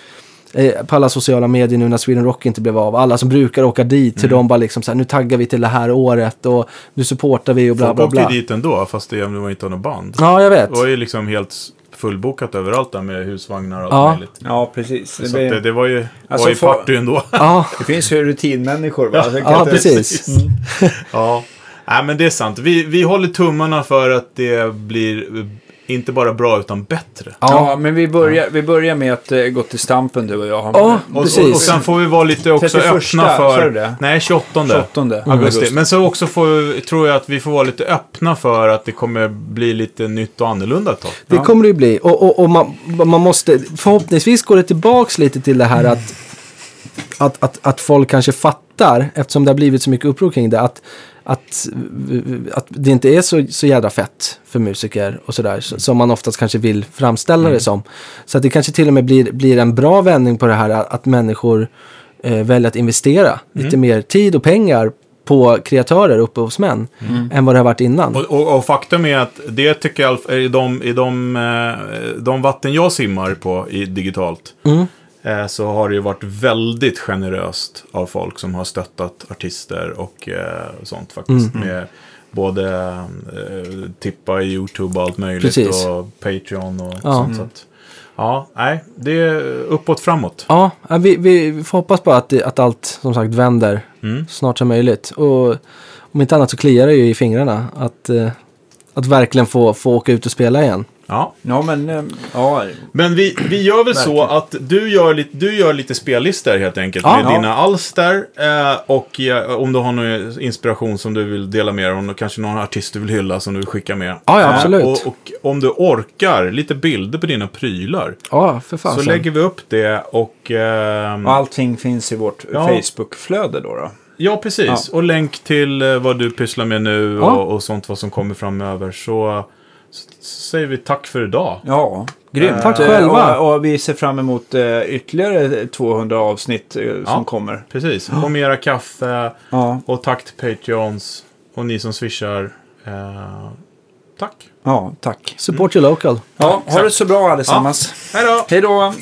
på alla sociala medier nu när Sweden Rock inte blev av. Alla som brukar åka dit, Mm. hur de bara liksom så här, nu taggar vi till det här året och nu supportar vi och bla Folk bla åkte bla. ju dit ändå, fast det var inte något band. Ja, jag vet. Det var ju liksom helt fullbokat överallt där med husvagnar och allt Ja. möjligt. Ja, precis. Så Det, blir- det, det var ju, Alltså, var ju för- party ändå. (laughs) Ja, det finns ju rutinmänniskor. Va? Ja inte- precis. (laughs) ja. Nej, men det är sant. Vi, vi håller tummarna för att det blir eh, inte bara bra utan bättre. Ja, men vi börjar, vi börjar med att eh, gå till Stampen du och jag. Ja, Och, precis. och, och sen får vi vara lite också 31, öppna för... det? Nej, 28. 28 augusti. augusti. Men så också får, tror jag att vi får vara lite öppna för att det kommer bli lite nytt och annorlunda ett tag. Det Ja. kommer det ju bli. Och, och, och man, man måste, förhoppningsvis går det tillbaks lite till det här att, att, att, att folk kanske fattar, eftersom det har blivit så mycket uppror kring det, att, att, att det inte är så, så jädra fett för musiker och sådär, så- som man oftast kanske vill framställa det som. Så att det kanske till och med blir, blir en bra vändning på det här att, att människor eh, väljer att investera lite mer tid och pengar på kreatörer, upphovsmän, än vad det har varit innan. Och, och, och faktum är att det tycker jag är i de, i de, eh, de vatten jag simmar på i digitalt. Mm. Eh, Så har det ju varit väldigt generöst av folk som har stöttat artister och eh, sånt faktiskt. Mm. Med både eh, tippa i YouTube och allt möjligt Precis. och Patreon och Ja. sånt. Så att, Ja, nej, det är uppåt framåt. Ja, vi, vi, får hoppas bara att, att allt som sagt vänder Mm. snart som möjligt. Och om inte annat så kliar det ju i fingrarna att, att verkligen få, få åka ut och spela igen. Ja. Ja, men eh, ja. Men vi, vi gör väl så att du gör, lite, du gör lite spellistor helt enkelt Ja. med Ja. dina alster. Eh, och eh, om du har någon inspiration som du vill dela med dig om, och kanske någon artist du vill hylla som du vill skicka med. Ja, ja, Eh, absolut. Och, och om du orkar, lite bilder på dina prylar. Ja, för fan. så lägger vi upp det och... Och allting finns i vårt Ja. Facebook-flöde då. då. Ja, precis. Och länk till eh, vad du pysslar med nu och, och sånt vad som kommer framöver. Så, så säger vi tack för idag. Ja, grymt. Tack Eh, själva. Och, och vi ser fram emot eh, ytterligare 200 avsnitt eh, som Ja. kommer. Precis. Och mera kaffe. Ja, Och tack till Patreons. Och ni som swishar. Eh, tack. ja tack. Support your local. Ja, ha det så bra allesammans. Hej då! Hej då!